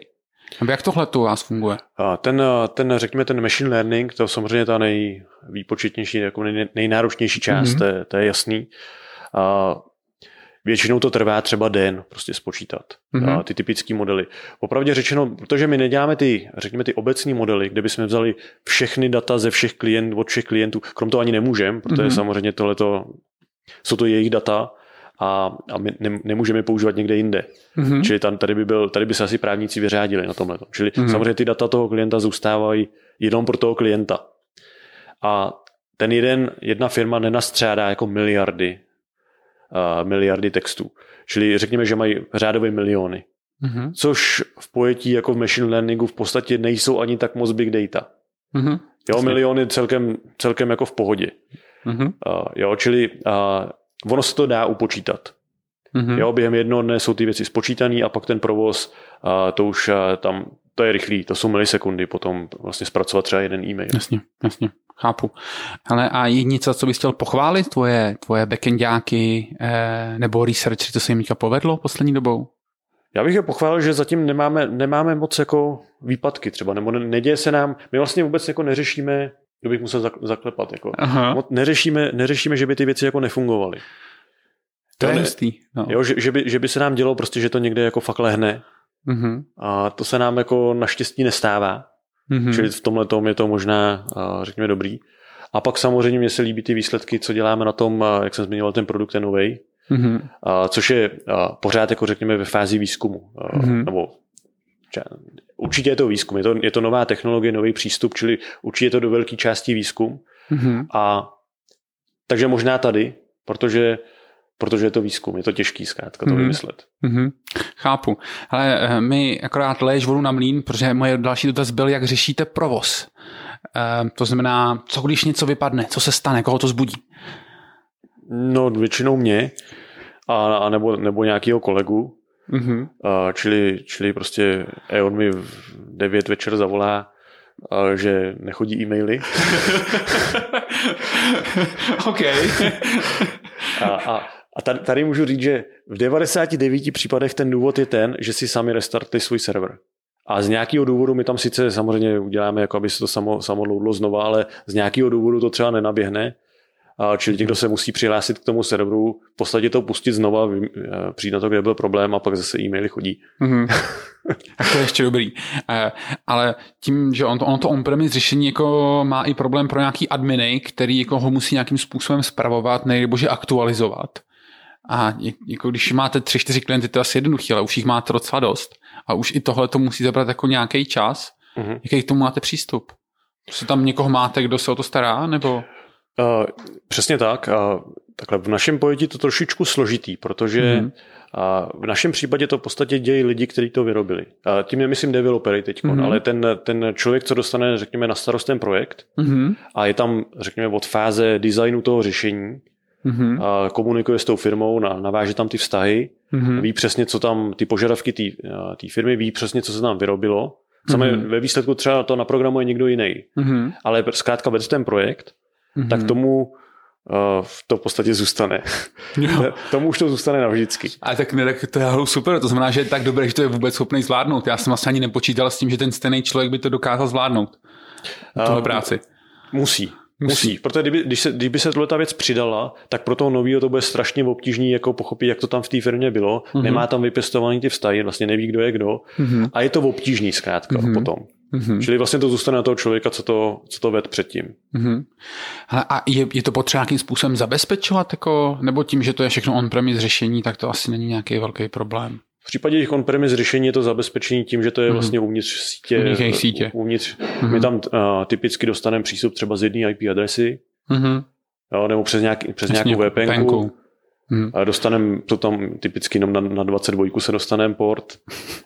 Nebo jak tohle tu vás funguje? A ten, ten, řekněme, ten machine learning, to je samozřejmě ta nejvýpočetnější, jako nej, nejnáročnější část, mm-hmm. to, je, to je jasný. A většinou to trvá třeba den prostě spočítat. Mm-hmm. A ty typické modely. Opravdu řečeno, protože my neděláme ty, řekněme, ty obecní modely, kde bychom vzali všechny data ze všech klientů, od všech klientů, krom toho ani nemůžeme, protože mm-hmm. samozřejmě tohleto Jsou to jejich data a, a my ne, nemůžeme používat někde jinde. Mm-hmm. Čili tam, tady, by byl, tady by se asi právníci vyřádili na tomhle. Čili mm-hmm. samozřejmě ty data toho klienta zůstávají jenom pro toho klienta. A ten jeden, jedna firma nenastřádá jako miliardy, uh, miliardy textů. Čili řekněme, že mají řádové miliony. Mm-hmm. Což v pojetí jako v machine learningu v podstatě nejsou ani tak moc big data. Mm-hmm. Jo, miliony celkem, celkem jako v pohodě. Mm-hmm. Uh, jo, čili uh, ono se to dá upočítat. Mm-hmm. Jo, během jednoho dne jsou ty věci spočítané a pak ten provoz, uh, to už uh, tam, to je rychlý, to jsou milisekundy potom vlastně zpracovat třeba jeden e-mail. Jasně, jasně, chápu. Ale a je něco, co bys chtěl pochválit, tvoje, tvoje backendáky eh, nebo research, co se jim povedlo poslední dobou? Já bych je pochválil, že zatím nemáme, nemáme moc jako výpadky třeba, nebo neděje se nám, my vlastně vůbec jako neřešíme, to bych musel zaklepat, jako, Aha. neřešíme, neřešíme, že by ty věci jako nefungovaly. To je hustý. No. Jo, že, že, by, že by se nám dělo prostě, že to někde jako fakt lehne. Uh-huh. A to se nám jako naštěstí nestává. Uh-huh. Čili v tomhle tom je to možná, řekněme, dobrý. A pak samozřejmě mě se líbí ty výsledky, co děláme na tom, jak jsem zmiňoval, ten produkt je nový, mm-hmm. což je pořád, jako řekněme, ve fázi výzkumu. Mm-hmm. Nebo určitě je to výzkum, je to, je to nová technologie, nový přístup, čili určitě je to do velké části výzkum. Mm-hmm. A takže možná tady, protože protože je to výzkum, je to těžký zkrátka to mm. vymyslet. Mm-hmm. Chápu. Ale eh, my akorát leješ vodu na mlín, protože moje další dotaz byl, jak řešíte provoz. E, to znamená, co když něco vypadne, co se stane, koho to zbudí? No většinou mě, a, a nebo, nebo nějakého kolegu. Mm-hmm. A, čili, čili prostě on mi v 9 večer zavolá, a, že nechodí e-maily. OK. a, a, a tady, tady můžu říct, že v 99 případech ten důvod je ten, že si sami restartují svůj server. A z nějakého důvodu my tam sice samozřejmě uděláme, jako aby se to samo, samo znova, ale z nějakého důvodu to třeba nenaběhne čili někdo se musí přihlásit k tomu serveru, v podstatě to pustit znova, eh, přijít na to, kde byl problém a pak zase e-maily chodí. Mm-hmm. tak to je ještě dobrý. Eh, ale tím, že on to, ono to on-premise řešení jako má i problém pro nějaký adminy, který jako ho musí nějakým způsobem spravovat, nebo že aktualizovat. A jako když máte tři, čtyři klienty, to je asi jednoduché, ale už jich máte docela dost. A už i tohle to musí zabrat jako nějaký čas. Mm-hmm. Jaký k tomu máte přístup? Co tam někoho máte, kdo se o to stará, nebo? Uh, přesně tak. Uh, takhle v našem pojetí to trošičku složitý, protože mm-hmm. uh, v našem případě to v podstatě dějí lidi, kteří to vyrobili. Uh, tím nemyslím developery teď, mm-hmm. ale ten, ten člověk, co dostane, řekněme, na starost ten projekt mm-hmm. a je tam, řekněme, od fáze designu toho řešení, mm-hmm. a komunikuje s tou firmou, naváže tam ty vztahy, mm-hmm. ví přesně, co tam, ty požadavky té firmy, ví přesně, co se tam vyrobilo. Samozřejmě mm-hmm. ve výsledku třeba to naprogramuje někdo jiný. Mm-hmm. Ale zkrátka vede ten projekt mm-hmm. tak tomu uh, to v podstatě zůstane. tomu už to zůstane navždycky. A tak, ne, tak to je super, to znamená, že je tak dobré, že to je vůbec schopný zvládnout. Já jsem vlastně ani nepočítal s tím, že ten stejný člověk by to dokázal zvládnout. Tuhle uh, práci. Musí. Musí. Musí, protože kdyby, když, se, kdyby se tohle ta věc přidala, tak pro toho nového to bude strašně obtížný jako pochopit, jak to tam v té firmě bylo. Mm-hmm. Nemá tam vypěstovaný ty vztahy, vlastně neví, kdo je kdo. Mm-hmm. A je to obtížný zkrátka mm-hmm. potom. Mm-hmm. Čili vlastně to zůstane na toho člověka, co to, co to ved předtím. Mm-hmm. a je, je to potřeba nějakým způsobem zabezpečovat, jako, nebo tím, že to je všechno on-premise řešení, tak to asi není nějaký velký problém? V případě těch on-premise řešení je to zabezpečení tím, že to je mhm. vlastně uvnitř sítě. Uvnitř sítě. Uvnitř, mm-hmm. My tam uh, typicky dostaneme přístup třeba z jedné IP adresy, mm-hmm. jo, nebo přes, nějaký, přes nějakou VPN. Hmm. Dostaneme to tam typicky jenom na, na 22 se dostaneme port,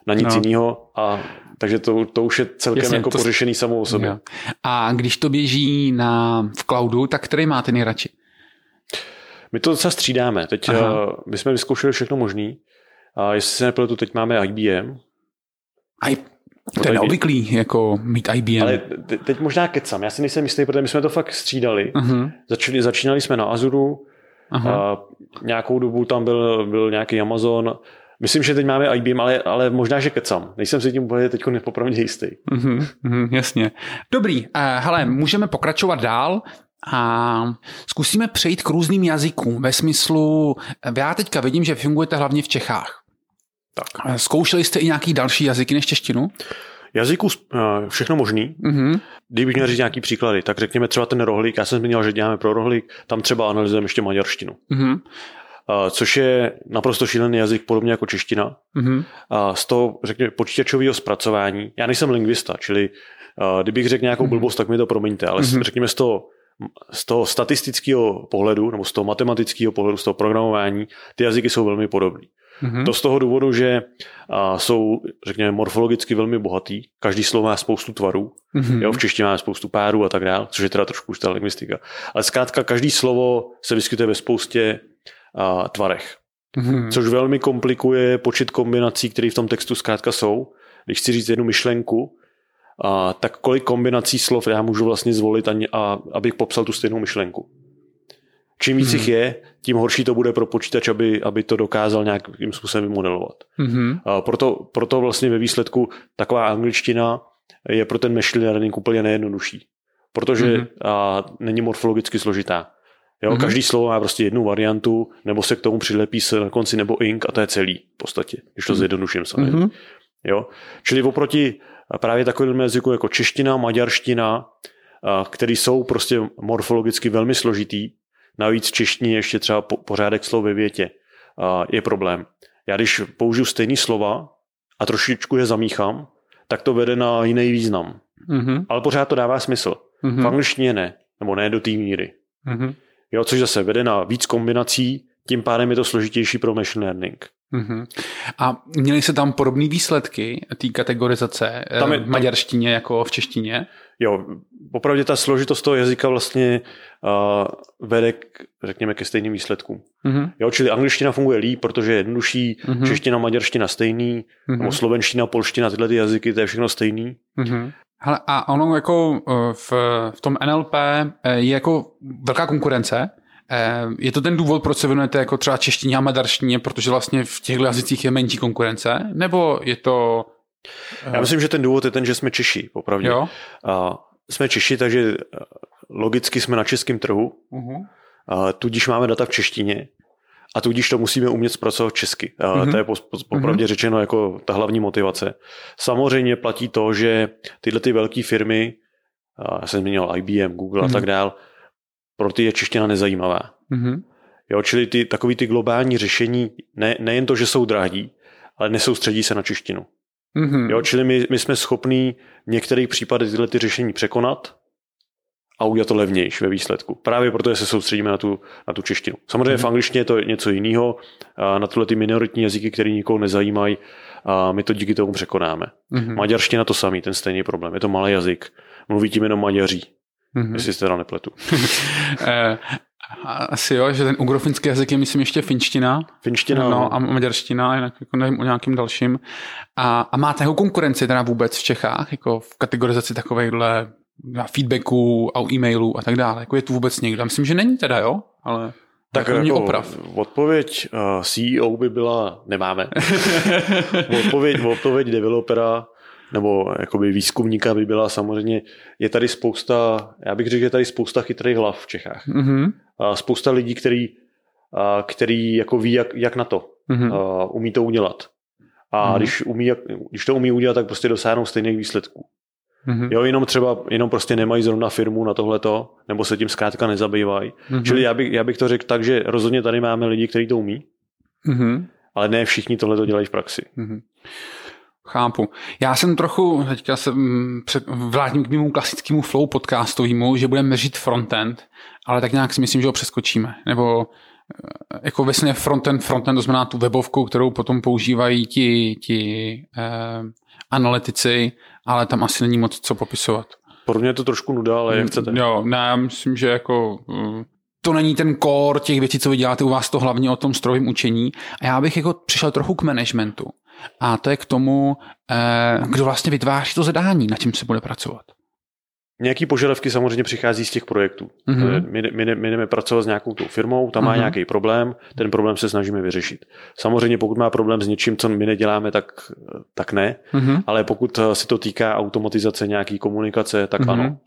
na nic no. jiného a takže to, to už je celkem Jasně, jako to... pořešený samou o sobě. Jo. A když to běží na, v cloudu, tak který máte nejradši? My to docela střídáme. Teď Aha. uh, my jsme vyzkoušeli všechno možný. A jestli se nepletu, teď máme IBM. I, to je neobvyklý, jako mít IBM. Ale te, teď možná kecam. Já si nejsem jistý, protože my jsme to fakt střídali. Uh-huh. Začali, začínali jsme na Azuru, uh-huh. a nějakou dobu tam byl, byl nějaký Amazon, Myslím, že teď máme IBM, ale, ale možná, že kecam. Nejsem si tím úplně teď nepopravdě jistý. Mm-hmm, mm, jasně. Dobrý, uh, hele, můžeme pokračovat dál a zkusíme přejít k různým jazykům ve smyslu, já teďka vidím, že fungujete hlavně v Čechách. Tak. Zkoušeli jste i nějaký další jazyky než češtinu? Jazyku uh, všechno možný. Mm-hmm. Kdybych měl říct nějaký příklady, tak řekněme třeba ten rohlík. Já jsem zmínil, že děláme pro rohlík, tam třeba analyzujeme ještě maďarštinu. Mm-hmm. Což je naprosto šílený jazyk, podobně jako čeština. Mm-hmm. Z toho, řekněme, počítačového zpracování. Já nejsem lingvista, čili uh, kdybych řekl nějakou mm-hmm. blbost, tak mi to promiňte, ale mm-hmm. řekněme z toho z toho statistického pohledu, nebo z toho matematického pohledu, z toho programování, ty jazyky jsou velmi podobné. Mm-hmm. To z toho důvodu, že a, jsou, řekněme, morfologicky velmi bohatý. Každý slovo má spoustu tvarů. Mm-hmm. Jo, v češtině máme spoustu párů a tak dále, což je teda trošku už ta lingvistika. Ale zkrátka každý slovo se vyskytuje ve spoustě a, tvarech. Mm-hmm. Což velmi komplikuje počet kombinací, které v tom textu zkrátka jsou. Když chci říct jednu myšlenku, a, tak kolik kombinací slov já můžu vlastně zvolit, a, a, abych popsal tu stejnou myšlenku. Čím víc hmm. jich je, tím horší to bude pro počítač, aby, aby to dokázal nějakým způsobem vymodelovat. Hmm. A proto, proto vlastně ve výsledku taková angličtina je pro ten machine learning úplně nejjednodušší. Protože hmm. a, není morfologicky složitá. Jo, hmm. Každý slovo má prostě jednu variantu, nebo se k tomu přilepí se na konci nebo ink a to je celý v podstatě, když to hmm. zjednoduším samozřejmě. Hmm. Jo? Čili oproti právě takovým jazyku jako čeština, maďarština, který jsou prostě morfologicky velmi složitý, Navíc v češtině ještě třeba pořádek slov ve větě je problém. Já když použiju stejný slova a trošičku je zamíchám, tak to vede na jiný význam. Mm-hmm. Ale pořád to dává smysl. Mm-hmm. V angličtině ne, nebo ne do té míry. Mm-hmm. Jo, což zase vede na víc kombinací, tím pádem je to složitější pro machine learning. Mm-hmm. A měly se tam podobné výsledky té kategorizace tam je, v maďarštině tam... jako v češtině? Jo, opravdu ta složitost toho jazyka vlastně uh, vede, k, řekněme, ke stejným výsledkům. Mm-hmm. Jo, čili angličtina funguje líp, protože je jednodušší, mm-hmm. čeština, maďarština stejný, mm-hmm. nebo slovenština, polština, tyhle ty jazyky, to je všechno stejný. Mm-hmm. Hele, a ono jako eh, v, v tom NLP eh, je jako velká konkurence, Eh, je to ten důvod, proč se věnujete jako třeba češtině a maďarštině, protože vlastně v těchto jazycích je menší konkurence? Nebo je to... Já myslím, že ten důvod je ten, že jsme Češi, popravdě. Jo? A jsme Češi, takže eh, logicky jsme na českém trhu, uh-huh. a tudíž máme data v češtině a tudíž to musíme umět zpracovat česky. A uh-huh. To je popravdě uh-huh. řečeno jako ta hlavní motivace. Samozřejmě platí to, že tyhle ty velké firmy, já jsem zmínil IBM, Google uh-huh. a tak dál, pro ty je čeština nezajímavá. Mm-hmm. Jo, čili ty, takový ty globální řešení, ne, nejen to, že jsou drahý, ale nesoustředí se na češtinu. Mm-hmm. Jo, čili my, my jsme schopní v některých případech tyhle ty řešení překonat a udělat to levnější ve výsledku. Právě proto se soustředíme na tu, na tu češtinu. Samozřejmě mm-hmm. v angličtině je to něco jiného, na tyhle ty minoritní jazyky, které nikoho nezajímají, a my to díky tomu překonáme. Mm-hmm. Maďarština to samý, ten stejný problém. Je to malý jazyk, mluví tím jenom Maďaří. Mm-hmm. Jestli se teda nepletu. Eh, asi jo, že ten ugrofinský jazyk je myslím ještě finština. Finština. No, no. a maďarština, jinak jako nevím o nějakým dalším. A, a máte jako konkurenci teda vůbec v Čechách, jako v kategorizaci takovejhle feedbacků a e-mailů a tak dále. Jako je tu vůbec někdo? Myslím, že není teda, jo? Ale tak jako, jako oprav. Odpověď uh, CEO by byla, nemáme. odpověď, odpověď developera nebo jakoby výzkumníka by byla samozřejmě, je tady spousta, já bych řekl, že je tady spousta chytrých hlav v Čechách. Mm-hmm. A spousta lidí, který, a, který jako ví, jak, jak na to. Mm-hmm. A, umí to udělat. A mm-hmm. když, umí, když to umí udělat, tak prostě dosáhnou stejných výsledků. Mm-hmm. Jo, jenom třeba, jenom prostě nemají zrovna firmu na tohleto, nebo se tím zkrátka nezabývají. Mm-hmm. Čili já bych, já bych to řekl tak, že rozhodně tady máme lidi, kteří to umí, mm-hmm. ale ne všichni tohle to dělají v praxi. Mm-hmm. Chápu. Já jsem trochu, teďka se vrátím k mému klasickému flow podcastovému, že budeme měřit frontend, ale tak nějak si myslím, že ho přeskočíme. Nebo eh, jako vlastně frontend, frontend, to znamená tu webovku, kterou potom používají ti, ti eh, analytici, ale tam asi není moc co popisovat. Pro mě je to trošku nuda, ale jak chcete. Jo, ne, já myslím, že jako eh, to není ten core těch věcí, co vy děláte u vás, to hlavně o tom strojovém učení. A já bych jako přišel trochu k managementu. A to je k tomu, eh, kdo vlastně vytváří to zadání, na čím se bude pracovat. Nějaký požadavky samozřejmě přichází z těch projektů. Mm-hmm. My, my, my jdeme pracovat s nějakou tou firmou, tam má mm-hmm. nějaký problém, ten problém se snažíme vyřešit. Samozřejmě pokud má problém s něčím, co my neděláme, tak, tak ne, mm-hmm. ale pokud se to týká automatizace nějaký komunikace, tak mm-hmm. ano.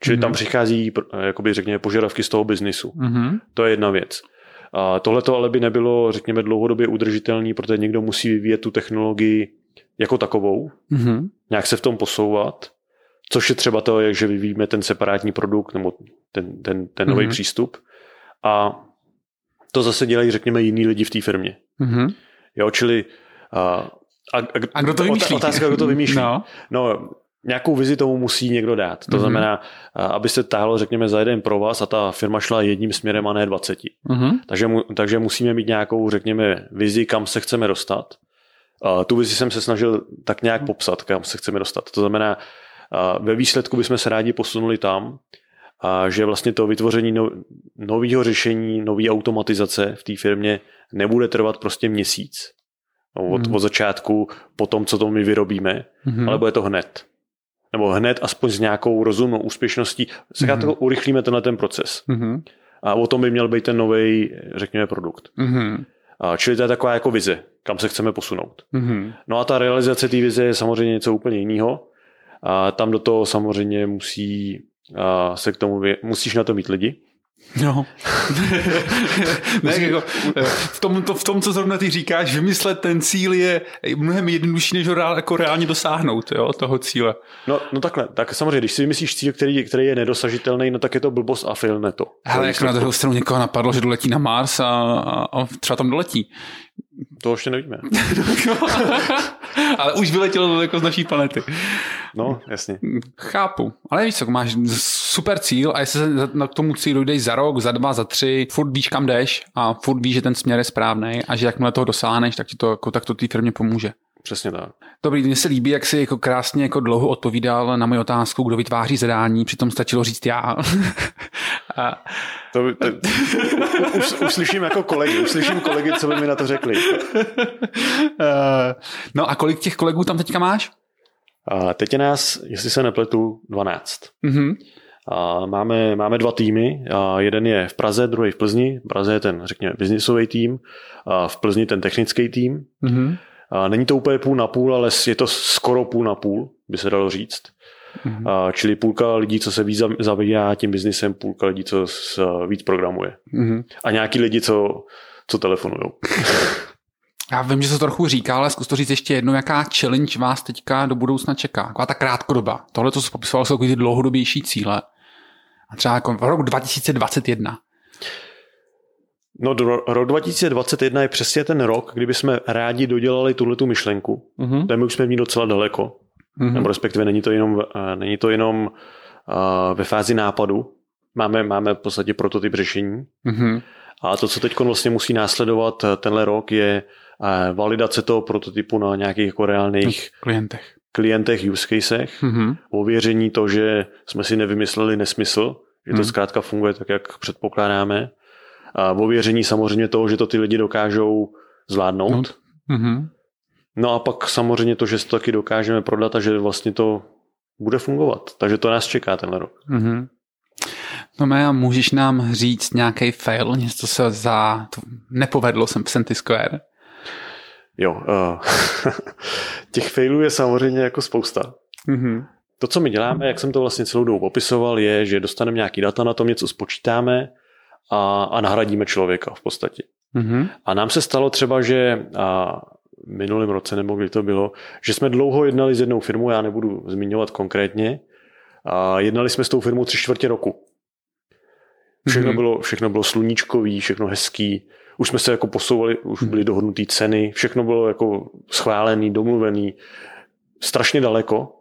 Čili mm-hmm. tam přichází, jakoby řekněme, požadavky z toho biznisu. Mm-hmm. To je jedna věc. A tohle to ale by nebylo, řekněme, dlouhodobě udržitelný, protože někdo musí vyvíjet tu technologii jako takovou, mm-hmm. nějak se v tom posouvat, což je třeba to, že vyvíjíme ten separátní produkt nebo ten, ten, ten nový mm-hmm. přístup. A to zase dělají, řekněme, jiní lidi v té firmě. Mm-hmm. Jo, čili a, a, a kdo to vymýšlí? Otázka, kdo to vymýšlí. No. no nějakou vizi tomu musí někdo dát. To mm-hmm. znamená, aby se táhlo, řekněme, za jeden pro vás a ta firma šla jedním směrem a ne dvaceti. Mm-hmm. Takže, takže musíme mít nějakou, řekněme, vizi, kam se chceme dostat. Uh, tu vizi jsem se snažil tak nějak popsat, kam se chceme dostat. To znamená, uh, ve výsledku bychom se rádi posunuli tam, a že vlastně to vytvoření no, nového řešení, nové automatizace v té firmě nebude trvat prostě měsíc. No, od, mm. od začátku, po tom, co to my vyrobíme, mm. ale bude to hned nebo hned aspoň s nějakou rozumnou úspěšností, se mm-hmm. urychlíme tenhle ten proces. Mm-hmm. A o tom by měl být ten nový, řekněme, produkt. Mm-hmm. A čili to je taková jako vize, kam se chceme posunout. Mm-hmm. No a ta realizace té vize je samozřejmě něco úplně jiného. A tam do toho samozřejmě musí a se k tomu, musíš na to mít lidi. No. ne, jako, v, tom, to, v tom, co zrovna ty říkáš, vymyslet ten cíl je mnohem jednodušší, než ho reál, jako reálně dosáhnout, jo, toho cíle. No, no takhle, tak samozřejmě, když si vymyslíš cíl, který, který je nedosažitelný, no tak je to blbost a fail to. Ale jako na druhou stranu někoho napadlo, že doletí na Mars a, a, a třeba tam doletí. To ještě nevíme. ale už vyletělo jako z naší planety. No, jasně. Chápu. Ale víš co, máš super cíl a jestli se na tomu cílu jdeš za rok, za dva, za tři, furt víš, kam jdeš a furt víš, že ten směr je správný a že jakmile toho dosáhneš, tak ti to, jako, tak to té firmě pomůže. Přesně tak. Dobrý, mně se líbí, jak jsi jako krásně jako dlouho odpovídal na moji otázku, kdo vytváří zadání, přitom stačilo říct já. a... to, to, už, už, slyším jako kolegy, už slyším kolegy, co by mi na to řekli. no a kolik těch kolegů tam teďka máš? A teď je nás, jestli se nepletu, 12. Mm-hmm. A máme, máme dva týmy. A jeden je v Praze, druhý v Plzni. V Praze je ten, řekněme, biznisový tým. A v Plzni ten technický tým. Mm-hmm. A není to úplně půl na půl, ale je to skoro půl na půl, by se dalo říct. Mm-hmm. A, čili půlka lidí, co se víc zabývá tím biznisem, půlka lidí, co víc programuje. Mm-hmm. A nějaký lidi, co, co telefonují. Já vím, že se to trochu říká, ale zkus to říct ještě jednou, jaká challenge vás teďka do budoucna čeká. Taková ta krátkodoba. Tohle, co jsi popisoval, jsou ty dlouhodobější cíle. A třeba jako rok 2021. No, do, rok 2021 je přesně ten rok, kdyby jsme rádi dodělali tuhle tu myšlenku. Uh-huh. Tam už jsme v ní docela daleko. Uh-huh. Nebo respektive není to jenom, uh, není to jenom uh, ve fázi nápadu. Máme, máme v podstatě prototyp řešení. Uh-huh. A to, co teď vlastně musí následovat eh, tenhle rok, je uh, validace toho prototypu na nějakých jako reálných klientech, klientech use casech, uh-huh. ověření to, že jsme si nevymysleli nesmysl, že to uh-huh. zkrátka funguje tak, jak předpokládáme a ověření samozřejmě toho, že to ty lidi dokážou zvládnout. Mm-hmm. No a pak samozřejmě to, že to taky dokážeme prodat a že vlastně to bude fungovat. Takže to nás čeká tenhle rok. Mm-hmm. No Maja, můžeš nám říct nějaký fail, něco se za to nepovedlo jsem v Senty Square? Jo, uh, těch failů je samozřejmě jako spousta. Mm-hmm. To, co my děláme, jak jsem to vlastně celou dobu popisoval, je, že dostaneme nějaký data na tom, něco spočítáme, a, a nahradíme člověka v podstatě. Mm-hmm. A nám se stalo třeba, že a minulém roce, nebo kdy to bylo, že jsme dlouho jednali s jednou firmou, já nebudu zmiňovat konkrétně, a jednali jsme s tou firmou tři čtvrtě roku. Všechno, mm-hmm. bylo, všechno bylo sluníčkový, všechno hezký, už jsme se jako posouvali, už byly dohodnuté ceny, všechno bylo jako schválený, domluvený, strašně daleko.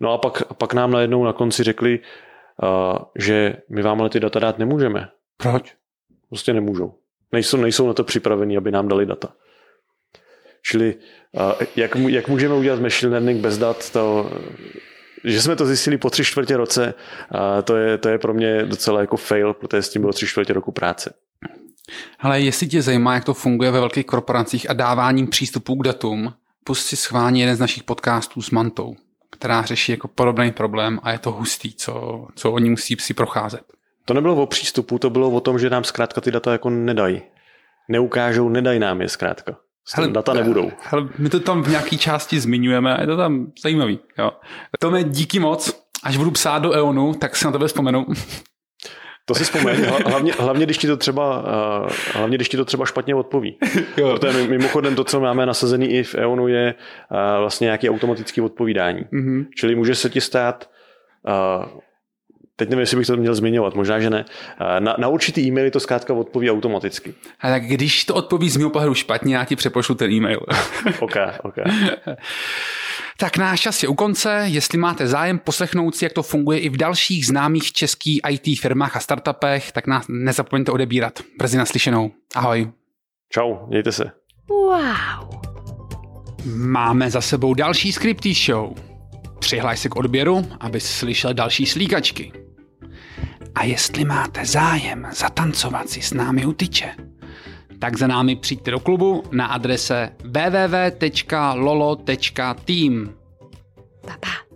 No a pak, a pak nám najednou na konci řekli, že my vám ale ty data dát nemůžeme. Proč? Prostě nemůžou. Nejsou, nejsou na to připravení, aby nám dali data. Čili jak, jak můžeme udělat machine learning bez dat, to, že jsme to zjistili po tři čtvrtě roce, to je, to je pro mě docela jako fail, protože s tím bylo tři čtvrtě roku práce. Ale jestli tě zajímá, jak to funguje ve velkých korporacích a dáváním přístupu k datům, pust si schválně jeden z našich podcastů s Mantou která řeší jako podobný problém a je to hustý, co, co oni musí si procházet. To nebylo o přístupu, to bylo o tom, že nám zkrátka ty data jako nedají. Neukážou, nedají nám je zkrátka. Hele, data nebudou. Hele, my to tam v nějaké části zmiňujeme a je to tam zajímavý. Jo. Tome, díky moc. Až budu psát do EONu, tak si na tebe vzpomenu. To si vzpomeň, hlavně, hlavně, když ti to třeba, hlavně když ti to třeba špatně odpoví. Jo. Protože mimochodem to, co máme nasazený i v EONu, je vlastně nějaký automatický odpovídání. Mm-hmm. Čili může se ti stát teď nevím, jestli bych to měl zmiňovat, možná, že ne. Na, na určitý e-maily to zkrátka odpoví automaticky. A tak když to odpoví z mého pohledu špatně, já ti přepošlu ten e-mail. ok, ok. Tak náš čas je u konce. Jestli máte zájem poslechnout si, jak to funguje i v dalších známých českých IT firmách a startupech, tak nás nezapomeňte odebírat. Brzy naslyšenou. Ahoj. Čau, mějte se. Wow. Máme za sebou další Scripty Show. Přihlaj se k odběru, aby slyšel další slíkačky. A jestli máte zájem zatancovat si s námi u tyče, tak za námi přijďte do klubu na adrese www.lolo.team. Pa, pa.